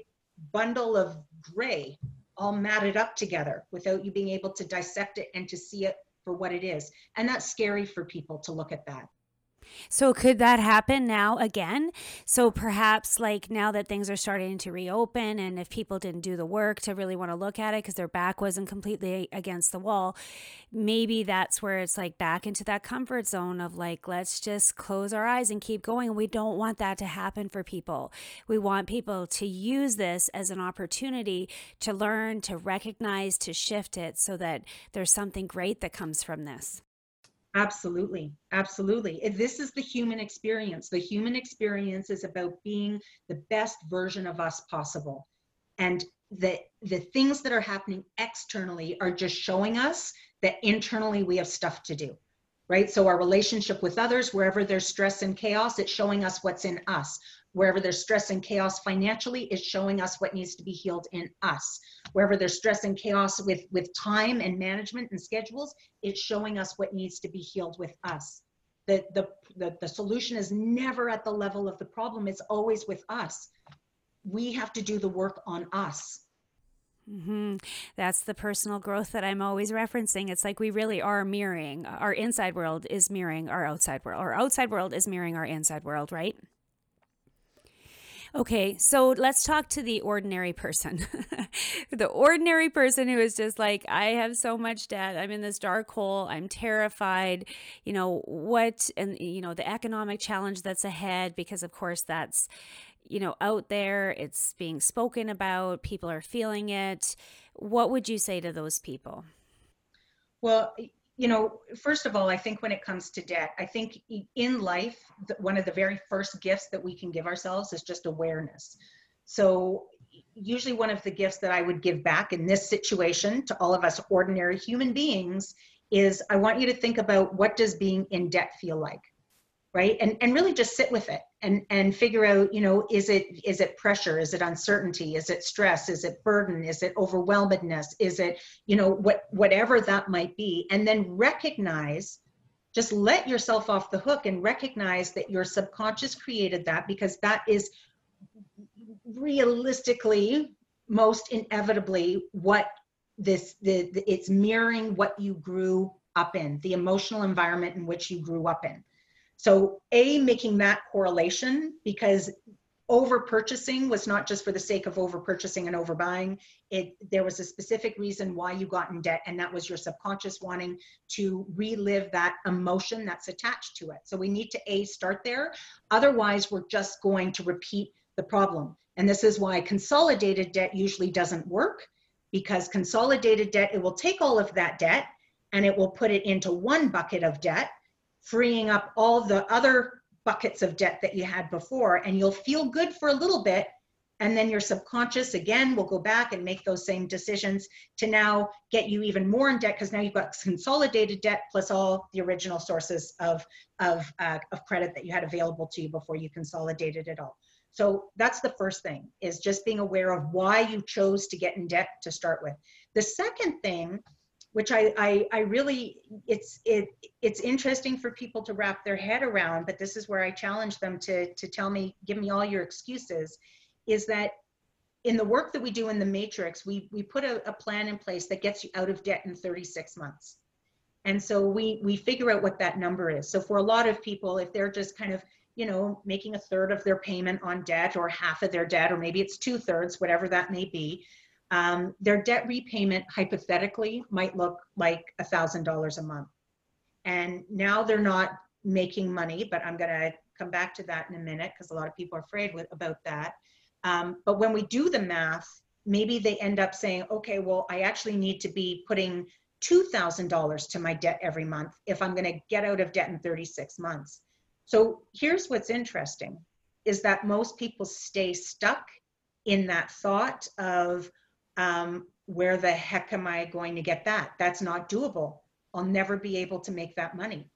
bundle of gray all matted up together without you being able to dissect it and to see it for what it is. And that's scary for people to look at that So could that happen now again? So perhaps like now that things are starting to reopen and if people didn't do the work to really want to look at it because their back wasn't completely against the wall, maybe that's where it's like back into that comfort zone of like let's just close our eyes and keep going. We don't want that to happen for people. We want people to use this as an opportunity to learn, to recognize, to shift it so that there's something great that comes from this. Absolutely. Absolutely. This is the human experience. The human experience is about being the best version of us possible. And the, the things that are happening externally are just showing us that internally we have stuff to do, right? So our relationship with others, wherever there's stress and chaos, it's showing us what's in us wherever there's stress and chaos financially it's showing us what needs to be healed in us wherever there's stress and chaos with with time and management and schedules it's showing us what needs to be healed with us the the the, the solution is never at the level of the problem it's always with us we have to do the work on us Mm-hmm. That's the personal growth that I'm always referencing. It's like we really are mirroring. Our inside world is mirroring our outside world. Our outside world is mirroring our inside world, right? Okay, so let's talk to the ordinary person. the ordinary person who is just like, I have so much debt. I'm in this dark hole. I'm terrified. You know, what, and, you know, the economic challenge that's ahead, because of course that's, you know, out there. It's being spoken about. People are feeling it. What would you say to those people? Well, you know, first of all, I think when it comes to debt, I think in life, one of the very first gifts that we can give ourselves is just awareness. So, usually, one of the gifts that I would give back in this situation to all of us ordinary human beings is I want you to think about what does being in debt feel like? Right? And and really just sit with it and and figure out you know is it is it pressure? Is it uncertainty? Is it stress? Is it burden? Is it overwhelmedness? Is it you know what whatever that might be? And then recognize just let yourself off the hook and recognize that your subconscious created that because that is realistically most inevitably what this the, the it's mirroring what you grew up in the emotional environment in which you grew up in so, A, making that correlation because over purchasing was not just for the sake of over purchasing and overbuying. It there was a specific reason why you got in debt, and that was your subconscious wanting to relive that emotion that's attached to it. So we need to a start there. Otherwise, we're just going to repeat the problem. And this is why consolidated debt usually doesn't work because consolidated debt it will take all of that debt and it will put it into one bucket of debt freeing up all the other buckets of debt that you had before and you'll feel good for a little bit and then your subconscious again will go back and make those same decisions to now get you even more in debt because now you've got consolidated debt plus all the original sources of of, uh, of credit that you had available to you before you consolidated it all. So that's the first thing is just being aware of why you chose to get in debt to start with. The second thing which I, I, I really it's it it's interesting for people to wrap their head around but this is where i challenge them to to tell me give me all your excuses is that in the work that we do in the matrix we we put a, a plan in place that gets you out of debt in 36 months. And so we we figure out what that number is. So for a lot of people if they're just kind of you know making a third of their payment on debt or half of their debt or maybe it's two thirds whatever that may be um, their debt repayment hypothetically might look like a thousand dollars a month. And now they're not making money but i'm going to come back to that in a minute because a lot of people are afraid with, about that. Um, but when we do the math maybe they end up saying okay well i actually need to be putting $2000 to my debt every month if i'm going to get out of debt in 36 months. So here's what's interesting is that most people stay stuck in that thought of um, where the heck am I going to get that? That's not doable. I'll never be able to make that money,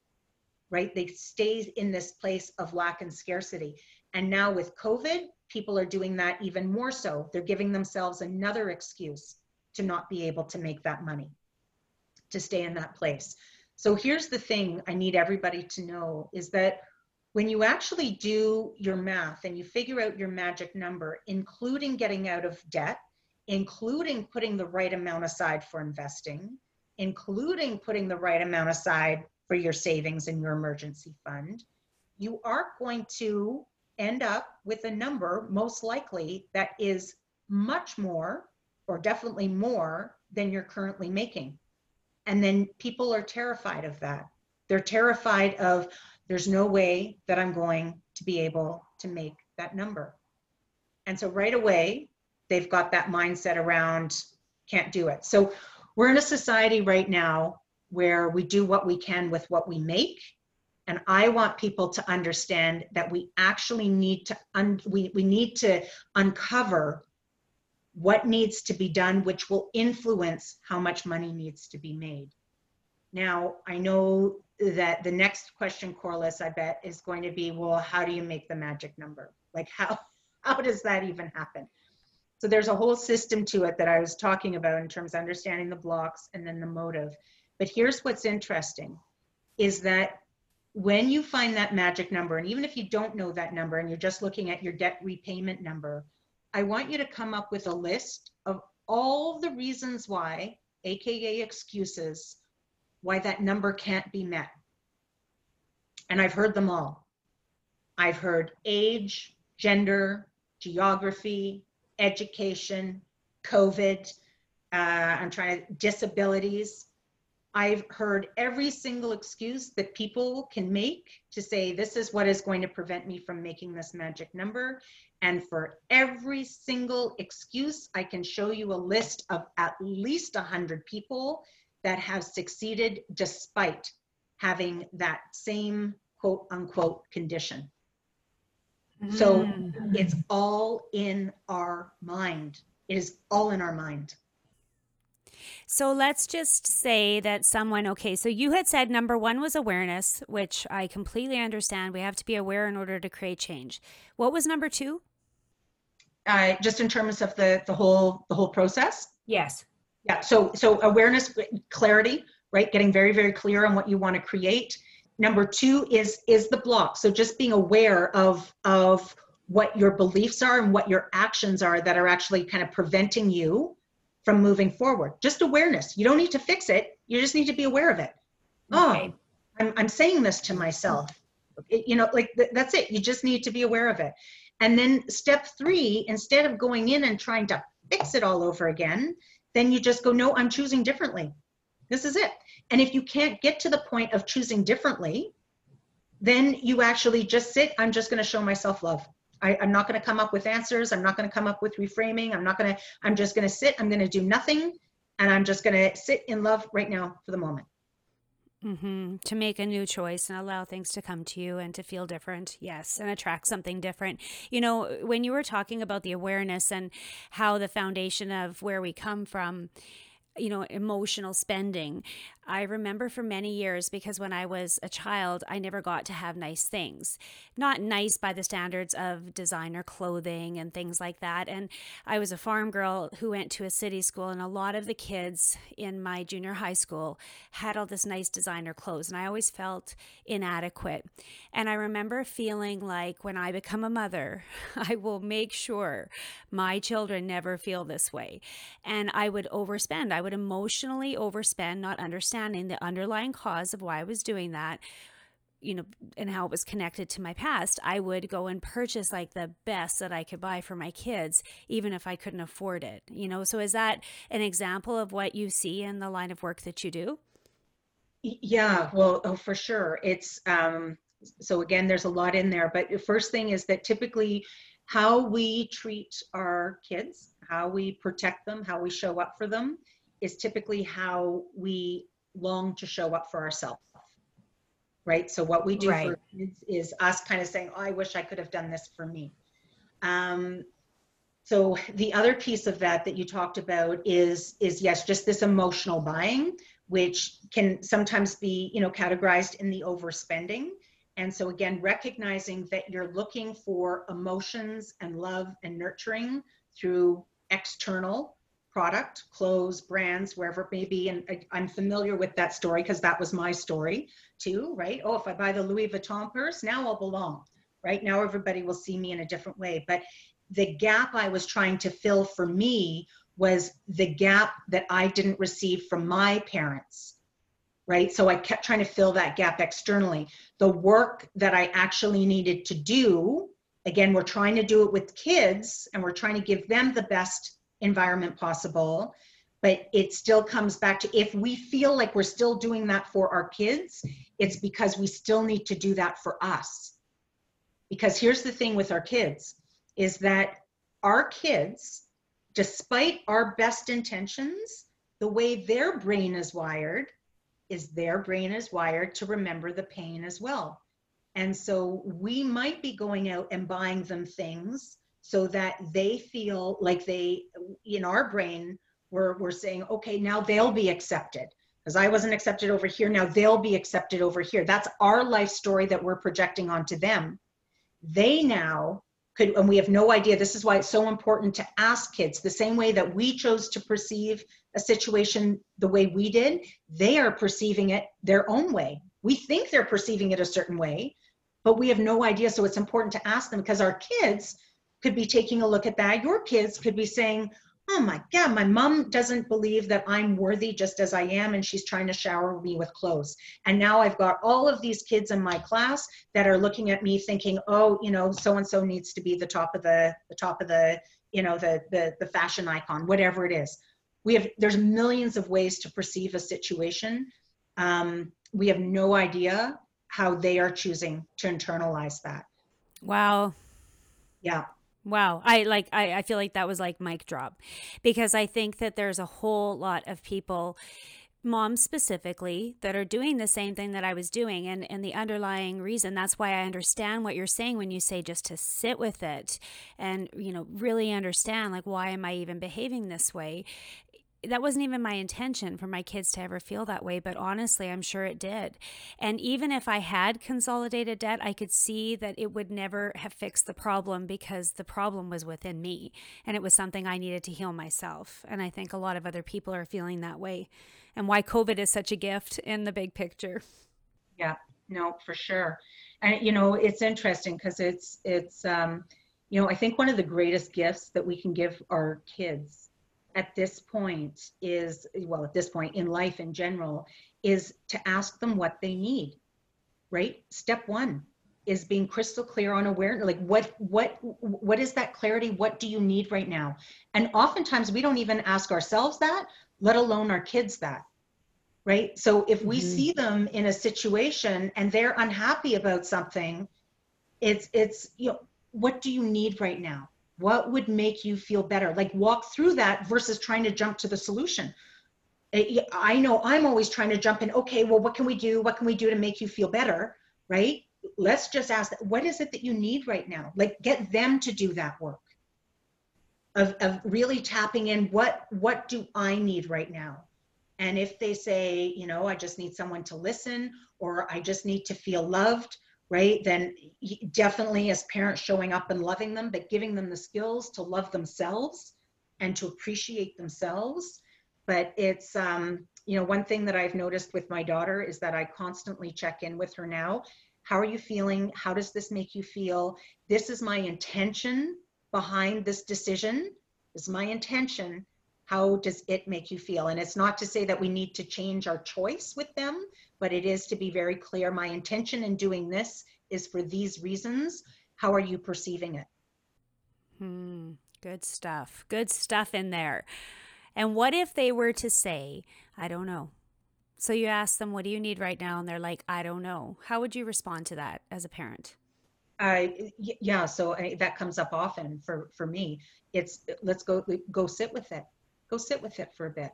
right? They stay in this place of lack and scarcity. And now with COVID, people are doing that even more so. They're giving themselves another excuse to not be able to make that money, to stay in that place. So here's the thing I need everybody to know is that when you actually do your math and you figure out your magic number, including getting out of debt, including putting the right amount aside for investing, including putting the right amount aside for your savings and your emergency fund, you are going to end up with a number, most likely, that is much more or definitely more than you're currently making. And then people are terrified of that. They're terrified of there's no way that I'm going to be able to make that number. And so right away, they've got that mindset around can't do it. So we're in a society right now where we do what we can with what we make. And I want people to understand that we actually need to un- we, we need to uncover what needs to be done, which will influence how much money needs to be made. Now, I know that the next question, Corliss, I bet, is going to be, well, how do you make the magic number? Like how how does that even happen? So there's a whole system to it that I was talking about in terms of understanding the blocks and then the motive. But here's what's interesting is that when you find that magic number, and even if you don't know that number and you're just looking at your debt repayment number, I want you to come up with a list of all the reasons why, AKA excuses, why that number can't be met. And I've heard them all. I've heard age, gender, geography, education, COVID, uh, I'm trying to, disabilities. I've heard every single excuse that people can make to say, this is what is going to prevent me from making this magic number. And for every single excuse, I can show you a list of at least 100 people that have succeeded despite having that same quote unquote condition. So Mm. it's all in our mind. It is all in our mind. So let's just say that someone, okay, so you had said number one was awareness, which I completely understand. We have to be aware in order to create change. What was number two? Uh, just in terms of the the whole the whole process. Yes. Yeah. So so awareness, clarity, right? Getting very very clear on what you want to create. Number two is is the block. So just being aware of of what your beliefs are and what your actions are that are actually kind of preventing you from moving forward. Just awareness. You don't need to fix it. You just need to be aware of it. Oh, okay. Oh, I'm, I'm saying this to myself. It- you know, like th- that's it. You just need to be aware of it. And then step three, instead of going in and trying to fix it all over again, then you just go, no, I'm choosing differently. This is it. And if you can't get to the point of choosing differently, then you actually just sit, I'm just going to show myself love. I, I'm not going to come up with answers. I'm not going to come up with reframing. I'm not going to, I'm just going to sit. I'm going to do nothing. And I'm just going to sit in love right now for the moment. hmm To make a new choice and allow things to come to you and to feel different. Yes. And attract something different. You know, when you were talking about the awareness and how the foundation of where we come from, you know, emotional spending. I remember for many years because when I was a child, I never got to have nice things. Not nice by the standards of designer clothing and things like that. And I was a farm girl who went to a city school, and a lot of the kids in my junior high school had all this nice designer clothes, and I always felt inadequate. And I remember feeling like when I become a mother, I will make sure my children never feel this way. And I would overspend. I would emotionally overspend, not understanding the underlying cause of why I was doing that you know, and how it was connected to my past, I would go and purchase like the best that I could buy for my kids, even if I couldn't afford it. You know, so is that an example of what you see in the line of work that you do? Yeah, well, oh, for sure. It's um, so again, there's a lot in there, but the first thing is that typically how we treat our kids, how we protect them, how we show up for them is typically how we long to show up for ourselves. Right? So what we do Right. for kids is us kind of saying, oh, I wish I could have done this for me. Um, so the other piece of that that you talked about is is yes, just this emotional buying, which can sometimes be you know categorized in the overspending. And so again, recognizing that you're looking for emotions and love and nurturing through external product, clothes, brands, wherever it may be. And I, I'm familiar with that story because that was my story too, right? Oh, if I buy the Louis Vuitton purse, now I'll belong, right? Now everybody will see me in a different way. But the gap I was trying to fill for me was the gap that I didn't receive from my parents. right? So I kept trying to fill that gap externally. The work that I actually needed to do, again, we're trying to do it with kids and we're trying to give them the best environment possible. But it still comes back to if we feel like we're still doing that for our kids, it's because we still need to do that for us. Because here's the thing with our kids is that our kids, despite our best intentions, the way their brain is wired is their brain is wired to remember the pain as well. And so we might be going out and buying them things so that they feel like they, in our brain, we're, we're saying, okay, now they'll be accepted. Because I wasn't accepted over here, now they'll be accepted over here. That's our life story that we're projecting onto them. They now could, and we have no idea. This is why it's so important to ask kids the same way that we chose to perceive a situation the way we did, they are perceiving it their own way. We think they're perceiving it a certain way, but we have no idea. So it's important to ask them because our kids could be taking a look at that. Your kids could be saying, oh my God, my mom doesn't believe that I'm worthy just as I am, and she's trying to shower me with clothes. And now I've got all of these kids in my class that are looking at me thinking, oh, you know, so and so needs to be the top of the the top of the, you know, the the the fashion icon, whatever it is. We have there's millions of ways to perceive a situation. Um, we have no idea how they are choosing to internalize that. Wow. Yeah. Wow. I like I, I feel like that was like mic drop. Because I think that there's a whole lot of people moms specifically that are doing the same thing that I was doing. And and the underlying reason that's why I understand what you're saying when you say just to sit with it and you know really understand like why am I even behaving this way that wasn't even my intention for my kids to ever feel that way, but honestly, I'm sure it did. And even if I had consolidated debt, I could see that it would never have fixed the problem because the problem was within me and it was something I needed to heal myself. And I think a lot of other people are feeling that way and why COVID is such a gift in the big picture. Yeah, no, for sure. And you know, it's interesting because it's it's um, you know, I think one of the greatest gifts that we can give our kids at this point is well at this point in life in general is to ask them what they need right? Step one is being crystal clear on awareness like what what what is that clarity? What do you need right now? And oftentimes we don't even ask ourselves that let alone our kids that right? So if we mm-hmm. see them in a situation and they're unhappy about something it's it's you know what do you need right now what would make you feel better? Like walk through that versus trying to jump to the solution. I know I'm always trying to jump in. Okay, well, what can we do? What can we do to make you feel better? Right? Let's just ask. What is it that you need right now? Like get them to do that work of, of really tapping in what what do I need right now? And if they say, you know, I just need someone to listen or I just need to feel loved, right? Then definitely as parents showing up and loving them, but giving them the skills to love themselves and to appreciate themselves. But it's, um, you know, one thing that I've noticed with my daughter is that I constantly check in with her now. How are you feeling? How does this make you feel? This is my intention behind this decision. This is my intention. How does it make you feel? And it's not to say that we need to change our choice with them, but it is to be very clear my intention in doing this is for these reasons. How are you perceiving it? Hmm, good stuff. Good stuff in there. And what if they were to say, I don't know? So you ask them, What do you need right now? And they're like, I don't know. How would you respond to that as a parent? Uh, yeah, so I, that comes up often for for me. It's let's go go sit with it. Go sit with it for a bit.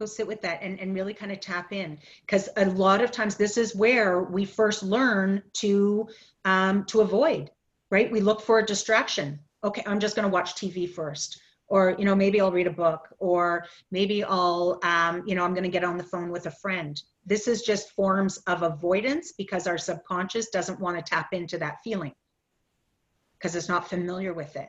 Go sit with that and, and really kind of tap in. Because a lot of times this is where we first learn to um, to avoid right? We look for a distraction. Okay i'm just going to watch tv first. Or you know maybe i'll read a book. Or maybe i'll um, you know i'm going to get on the phone with a friend. This is just forms of avoidance because our subconscious doesn't want to tap into that feeling because it's not familiar with it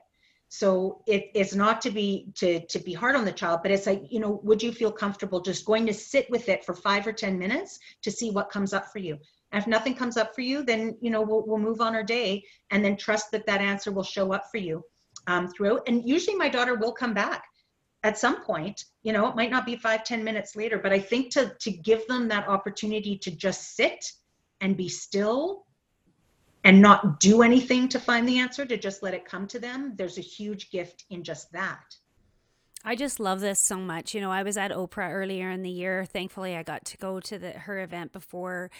so it, it's not to be to to be hard on the child but it's like you know would you feel comfortable just going to sit with it for five or ten minutes to see what comes up for you? And if nothing comes up for you then you know we'll, we'll move on our day and then trust that that answer will show up for you um, throughout. And usually my daughter will come back at some point you know it might not be five ten minutes later but i think to to give them that opportunity to just sit and be still and not do anything to find the answer to just let it come to them there's a huge gift in just that I just love this so much. You know, I was at Oprah earlier in the year. Thankfully, I got to go to the her event before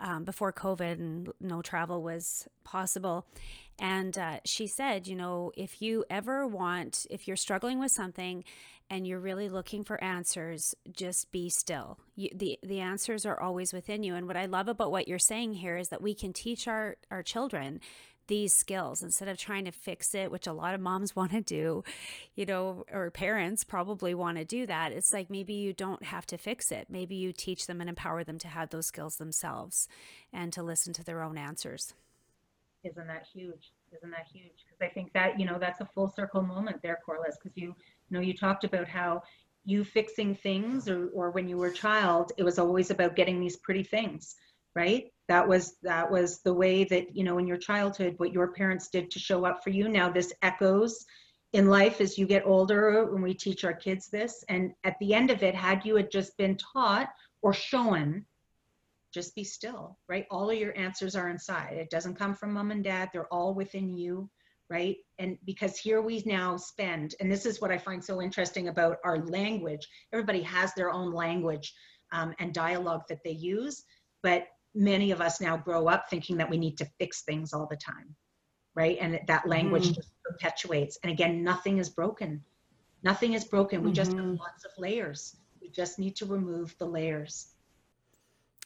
um, before COVID and no travel was possible. And uh, she said, you know, if you ever want, if you're struggling with something and you're really looking for answers, just be still. You, the the answers are always within you. And what I love about what you're saying here is that we can teach our our children these skills instead of trying to fix it, which a lot of moms want to do, you know, or parents probably want to do that. It's like maybe you don't have to fix it. Maybe you teach them and empower them to have those skills themselves and to listen to their own answers. Isn't that huge? Isn't that huge? Because I think that, you know, that's a full circle moment there, Corliss, because you, you know, you talked about how you fixing things or, or when you were a child, it was always about getting these pretty things, right? That was that was the way that, you know, in your childhood, what your parents did to show up for you. Now this echoes in life as you get older when we teach our kids this. And at the end of it, had you had just been taught or shown just be still, right? All of your answers are inside. It doesn't come from mom and dad, they're all within you, right? And because here we now spend, and this is what I find so interesting about our language, everybody has their own language um, and dialogue that they use, but many of us now grow up thinking that we need to fix things all the time, right? And that language mm. just perpetuates. And again, nothing is broken. Nothing is broken. We mm-hmm. just have lots of layers. We just need to remove the layers.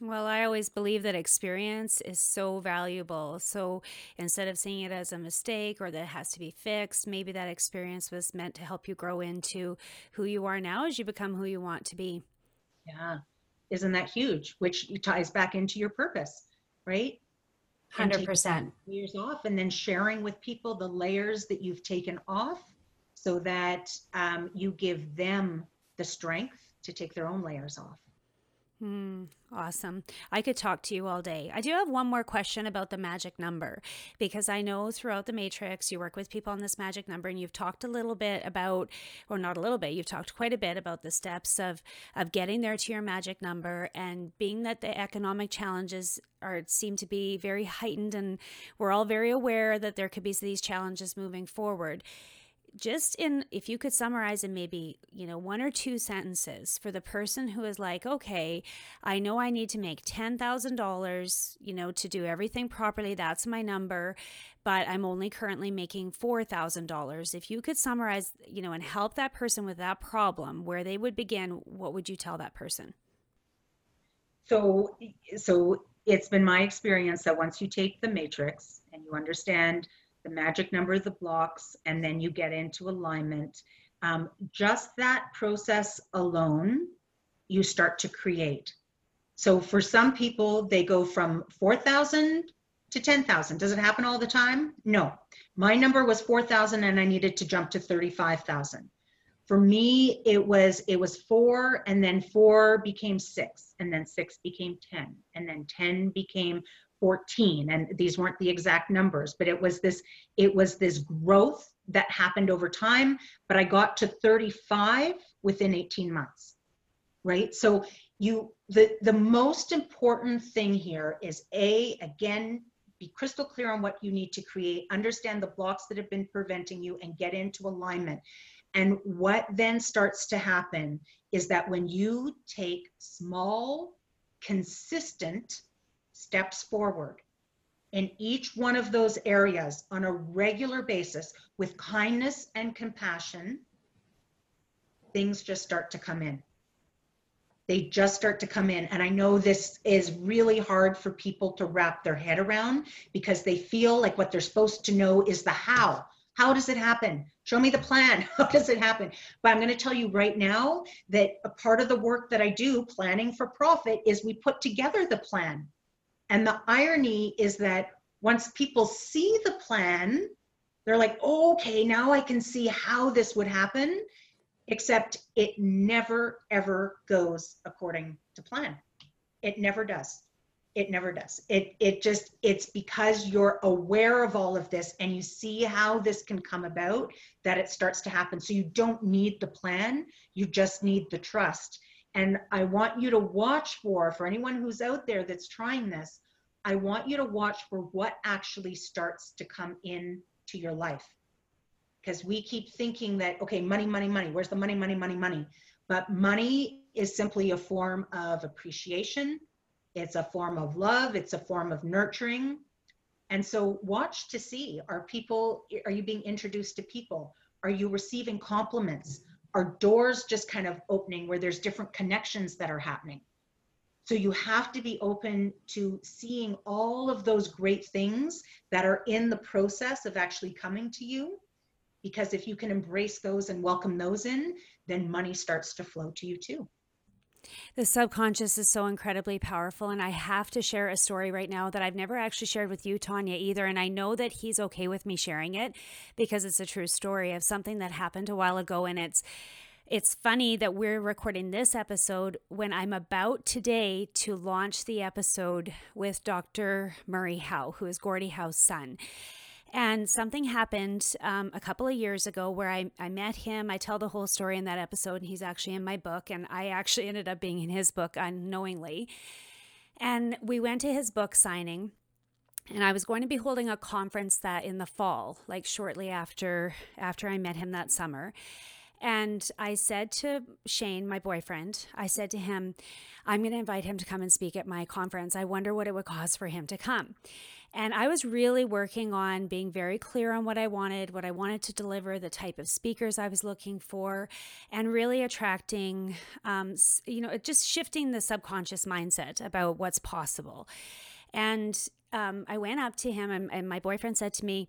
Well, I always believe that experience is so valuable. So instead of seeing it as a mistake or that it has to be fixed, maybe that experience was meant to help you grow into who you are now as you become who you want to be. Yeah. Isn't that huge? Which ties back into your purpose, right? 100%. Years off and then sharing with people the layers that you've taken off so that um, you give them the strength to take their own layers off. Hmm, awesome. I could talk to you all day. I do have one more question about the magic number because I know throughout the Matrix you work with people on this magic number and you've talked a little bit about or not a little bit, you've talked quite a bit about the steps of of getting there to your magic number and being that the economic challenges are seem to be very heightened and we're all very aware that there could be these challenges moving forward just in if you could summarize in maybe you know one or two sentences for the person who is like okay i know i need to make $10000 you know to do everything properly that's my number but i'm only currently making $4000 if you could summarize you know and help that person with that problem where they would begin what would you tell that person? So so it's been my experience that once you take the matrix and you understand the magic number of the blocks, and then you get into alignment. Um, just that process alone, you start to create. So for some people, they go from 4,000 to 10,000. Does it happen all the time? No. My number was 4,000 and I needed to jump to 35,000. For me, it was it was 4 and then 4 became 6 and then 6 became 10 and then 10 became 14 and these weren't the exact numbers but it was this it was this growth that happened over time but i got to 35 within 18 months right? So you the the most important thing here is a again be crystal clear on what you need to create understand the blocks that have been preventing you and get into alignment. And what then starts to happen is that when you take small consistent steps forward in each one of those areas on a regular basis with kindness and compassion, things just start to come in. They just start to come in. And I know this is really hard for people to wrap their head around because they feel like what they're supposed to know is the how. How does it happen? Show me the plan. How does it happen? But I'm going to tell you right now that a part of the work that I do, planning for profit, is we put together the plan. And the irony is that once people see the plan, they're like, oh, okay, now I can see how this would happen, except it never, ever goes according to plan. It never does. it never does it it just it's because you're aware of all of this and you see how this can come about that it starts to happen so you don't need the plan you just need the trust and i want you to watch for for anyone who's out there that's trying this i want you to watch for what actually starts to come in to your life because we keep thinking that okay money money money where's the money money money money but money is simply a form of appreciation it's a form of love, it's a form of nurturing. And so watch to see are people, are you being introduced to people? Are you receiving compliments? Are doors just kind of opening where there's different connections that are happening? So you have to be open to seeing all of those great things that are in the process of actually coming to you. Because if you can embrace those and welcome those in, then money starts to flow to you too. The subconscious is so incredibly powerful. And I have to share a story right now that I've never actually shared with you, Tanya, either. And I know that he's okay with me sharing it because it's a true story of something that happened a while ago. And it's, it's funny that we're recording this episode when I'm about today to launch the episode with Dr. Murray Howe, who is Gordie Howe's son. And something happened um, a couple of years ago where I, I met him. I tell the whole story in that episode, and he's actually in my book. And I actually ended up being in his book unknowingly. And we went to his book signing. And I was going to be holding a conference that in the fall, like shortly after after I met him that summer. And I said to Shane, my boyfriend, I said to him, I'm going to invite him to come and speak at my conference. I wonder what it would cost for him to come. And I was really working on being very clear on what I wanted, what I wanted to deliver, the type of speakers I was looking for, and really attracting, um, you know, just shifting the subconscious mindset about what's possible. And um, I went up to him, and, and my boyfriend said to me,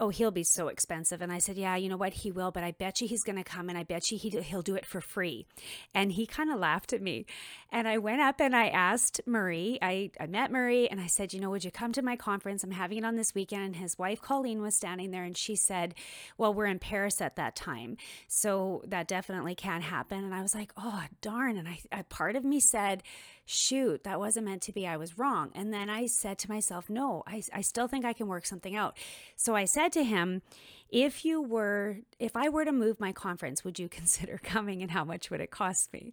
oh, he'll be so expensive. And I said, yeah, you know what? He will, but I bet you he's going to come and I bet you he, he'll do it for free. And he kind of laughed at me. And I went up and I asked Murray, I, I met Murray and I said, you know, would you come to my conference? I'm having it on this weekend. And his wife, Colleen, was standing there and she said, well, we're in Paris at that time. So that definitely can't happen. And I was like, oh, darn. And I, I part of me said, shoot, that wasn't meant to be. I was wrong. And then I said to myself, no, I, I still think I can work something out. So I said to him, if you were, if I were to move my conference, would you consider coming and how much would it cost me?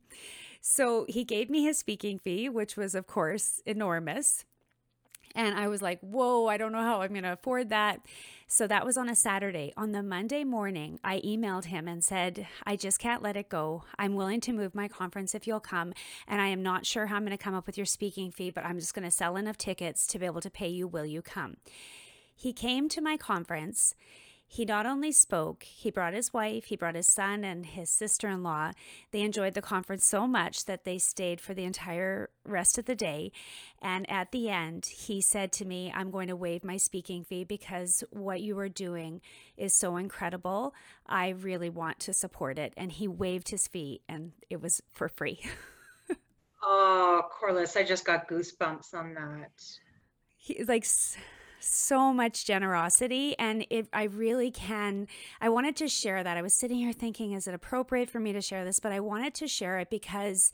So he gave me his speaking fee, which was, of course, enormous. And I was like, whoa, I don't know how I'm going to afford that. So that was on a Saturday. On the Monday morning, I emailed him and said, I just can't let it go. I'm willing to move my conference if you'll come. And I am not sure how I'm going to come up with your speaking fee, but I'm just going to sell enough tickets to be able to pay you. Will you come? He came to my conference. He not only spoke, he brought his wife, he brought his son and his sister in law. They enjoyed the conference so much that they stayed for the entire rest of the day. And at the end, he said to me, I'm going to waive my speaking fee because what you are doing is so incredible. I really want to support it. And he waived his fee, and it was for free. oh, Corliss, I just got goosebumps on that. He's like, so much generosity and I really can I wanted to share that. I was sitting here thinking is it appropriate for me to share this, but I wanted to share it because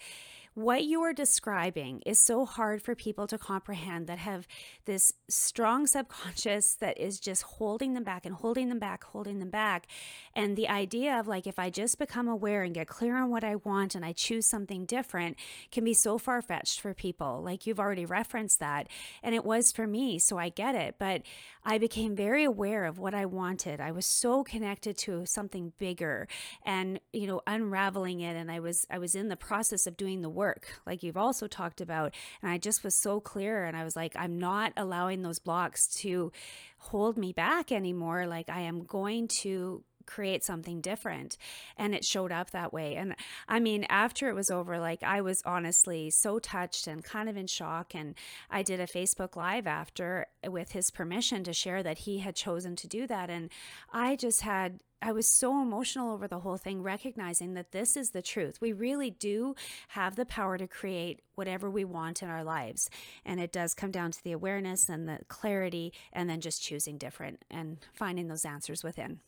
what you are describing is so hard for people to comprehend that have this strong subconscious that is just holding them back and holding them back, holding them back. And the idea of like, if I just become aware and get clear on what I want and I choose something different can be so far fetched for people. Like you've already referenced that. And it was for me. So I get it. But I became very aware of what I wanted. I was so connected to something bigger and, you know, unraveling it. And I was, I was in the process of doing the work work, like you've also talked about. And I just was so clear. And I was like, I'm not allowing those blocks to hold me back anymore. Like, I am going to create something different and it showed up that way and i mean after it was over like i was honestly so touched and kind of in shock and i did a facebook live after with his permission to share that he had chosen to do that and i just had I was so emotional over the whole thing, recognizing that this is the truth. We really do have the power to create whatever we want in our lives. And it does come down to the awareness and the clarity, and then just choosing different and finding those answers within.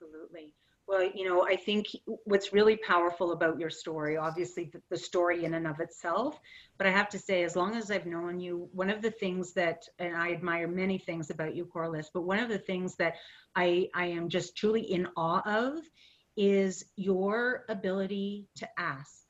Absolutely. Well, you know, I think what's really powerful about your story, obviously the, the, story in and of itself, but I have to say, as long as I've known you, one of the things that, and I admire many things about you, Corliss, but one of the things that I, I am just truly in awe of is your ability to ask,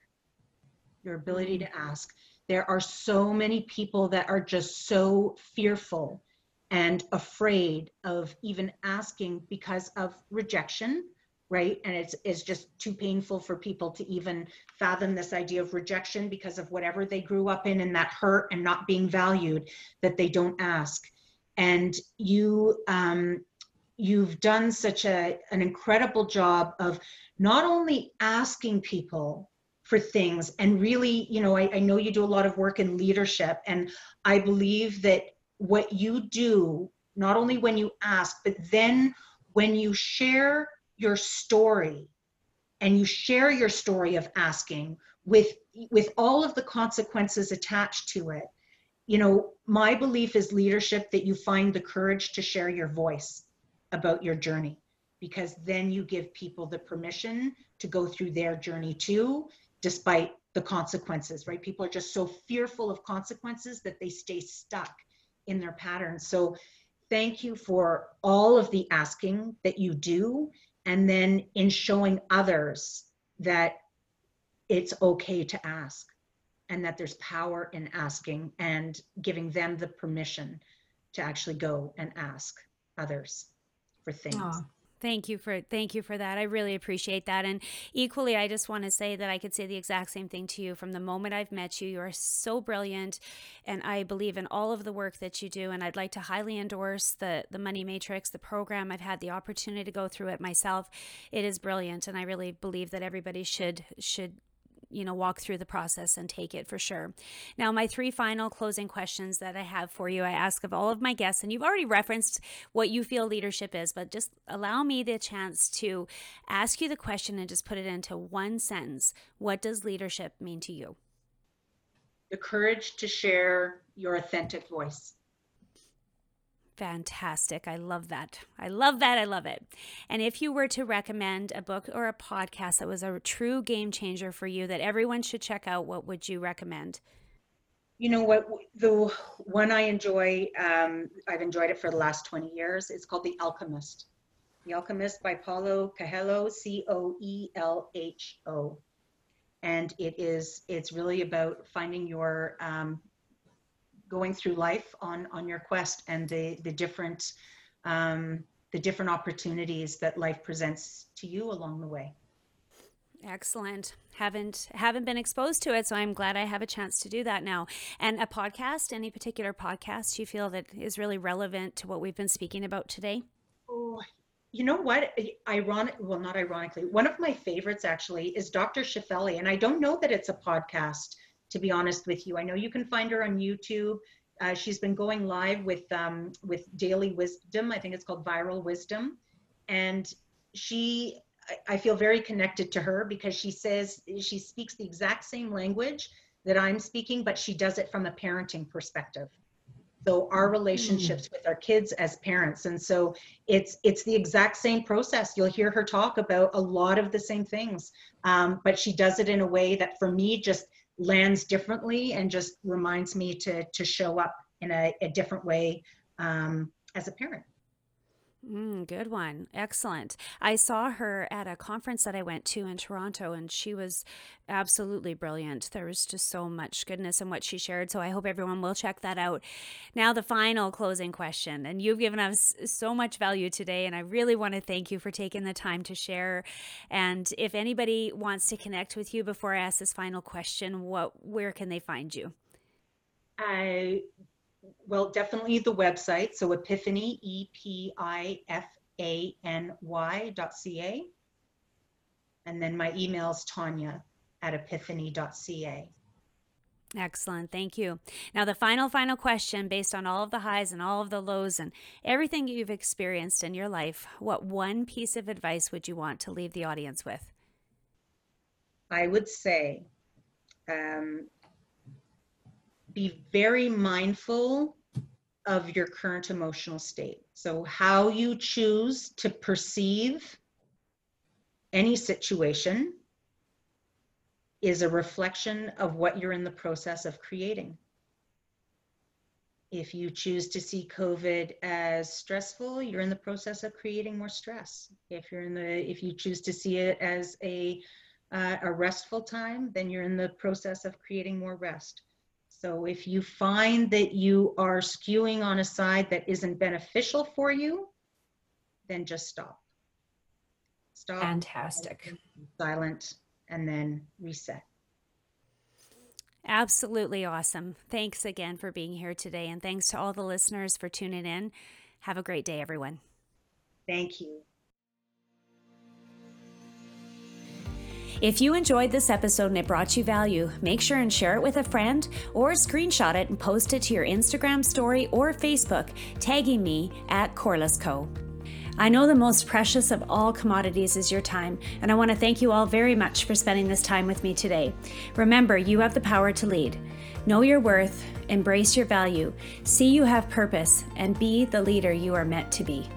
your ability to mm-hmm. ask. There are so many people that are just so fearful and afraid of even asking because of rejection right? And it's it's just too painful for people to even fathom this idea of rejection because of whatever they grew up in and that hurt and not being valued that they don't ask. And you um, you've done such a an incredible job of not only asking people for things and really you know I, I know you do a lot of work in leadership and i believe that what you do not only when you ask but then when you share your story and you share your story of asking with with all of the consequences attached to it you know my belief is leadership that you find the courage to share your voice about your journey because then you give people the permission to go through their journey too despite the consequences right? People are just so fearful of consequences that they stay stuck in their patterns. So thank you for all of the asking that you do and then in showing others that it's okay to ask and that there's power in asking and giving them the permission to actually go and ask others for things. Thank you for thank you for that. I really appreciate that. And equally, I just want to say that I could say the exact same thing to you from the moment I've met you. You are so brilliant, and I believe in all of the work that you do. And I'd like to highly endorse the the Money Matrix, the program. I've had the opportunity to go through it myself. It is brilliant, and I really believe that everybody should should you know, walk through the process and take it for sure. Now, my three final closing questions that I have for you, I ask of all of my guests, and you've already referenced what you feel leadership is, but just allow me the chance to ask you the question and just put it into one sentence. What does leadership mean to you? The courage to share your authentic voice. Fantastic. I love that. I love that. I love it. And if you were to recommend a book or a podcast that was a true game changer for you that everyone should check out, what would you recommend? You know what? The one I enjoy, um, I've enjoyed it for the last 20 years. It's called The Alchemist. The Alchemist by Paulo Coelho, C O E L H O. And it is, it's really about finding your um, going through life on on your quest and the the different um, the different opportunities that life presents to you along the way. Excellent. Haven't haven't been exposed to it, so I'm glad I have a chance to do that now. And a podcast, any particular podcast you feel that is really relevant to what we've been speaking about today? Oh, you know what? Ironic, well, not ironically, one of my favorites actually is Dr. Shefali, and I don't know that it's a podcast to be honest with you. I know you can find her on YouTube. Uh, she's been going live with um, with daily wisdom. I think it's called Viral Wisdom, and she. I feel very connected to her because she says she speaks the exact same language that I'm speaking, but she does it from a parenting perspective. So our relationships mm. with our kids as parents, and so it's it's the exact same process. You'll hear her talk about a lot of the same things, um, but she does it in a way that, for me, just lands differently and just reminds me to to show up in a, a different way um, as a parent. Mm, good one. Excellent. I saw her at a conference that I went to in Toronto, and she was absolutely brilliant. There was just so much goodness in what she shared. So I hope everyone will check that out. Now, the final closing question. And you've given us so much value today, and I really want to thank you for taking the time to share. And if anybody wants to connect with you before I ask this final question, what where can they find you? I well, definitely the website. So Epifany, E P I F A N Y dot C A. And then my email is Tanya at epifany.ca. Excellent. Thank you. Now, the final, final question based on all of the highs and all of the lows and everything you've experienced in your life, what one piece of advice would you want to leave the audience with? I would say um, be very mindful of your current emotional state. So, how you choose to perceive any situation is a reflection of what you're in the process of creating. If you choose to see COVID as stressful, you're in the process of creating more stress. If you're in the, if you choose to see it as a uh, a restful time, then you're in the process of creating more rest. So if you find that you are skewing on a side that isn't beneficial for you, then just stop. Stop. Fantastic. Silent and then reset. Absolutely awesome. Thanks again for being here today. And thanks to all the listeners for tuning in. Have a great day, everyone. Thank you. If you enjoyed this episode and it brought you value, make sure and share it with a friend or screenshot it and post it to your Instagram story or Facebook, tagging me at Corliss Co. I know the most precious of all commodities is your time, and I want to thank you all very much for spending this time with me today. Remember, you have the power to lead. Know your worth, embrace your value, see you have purpose, and be the leader you are meant to be.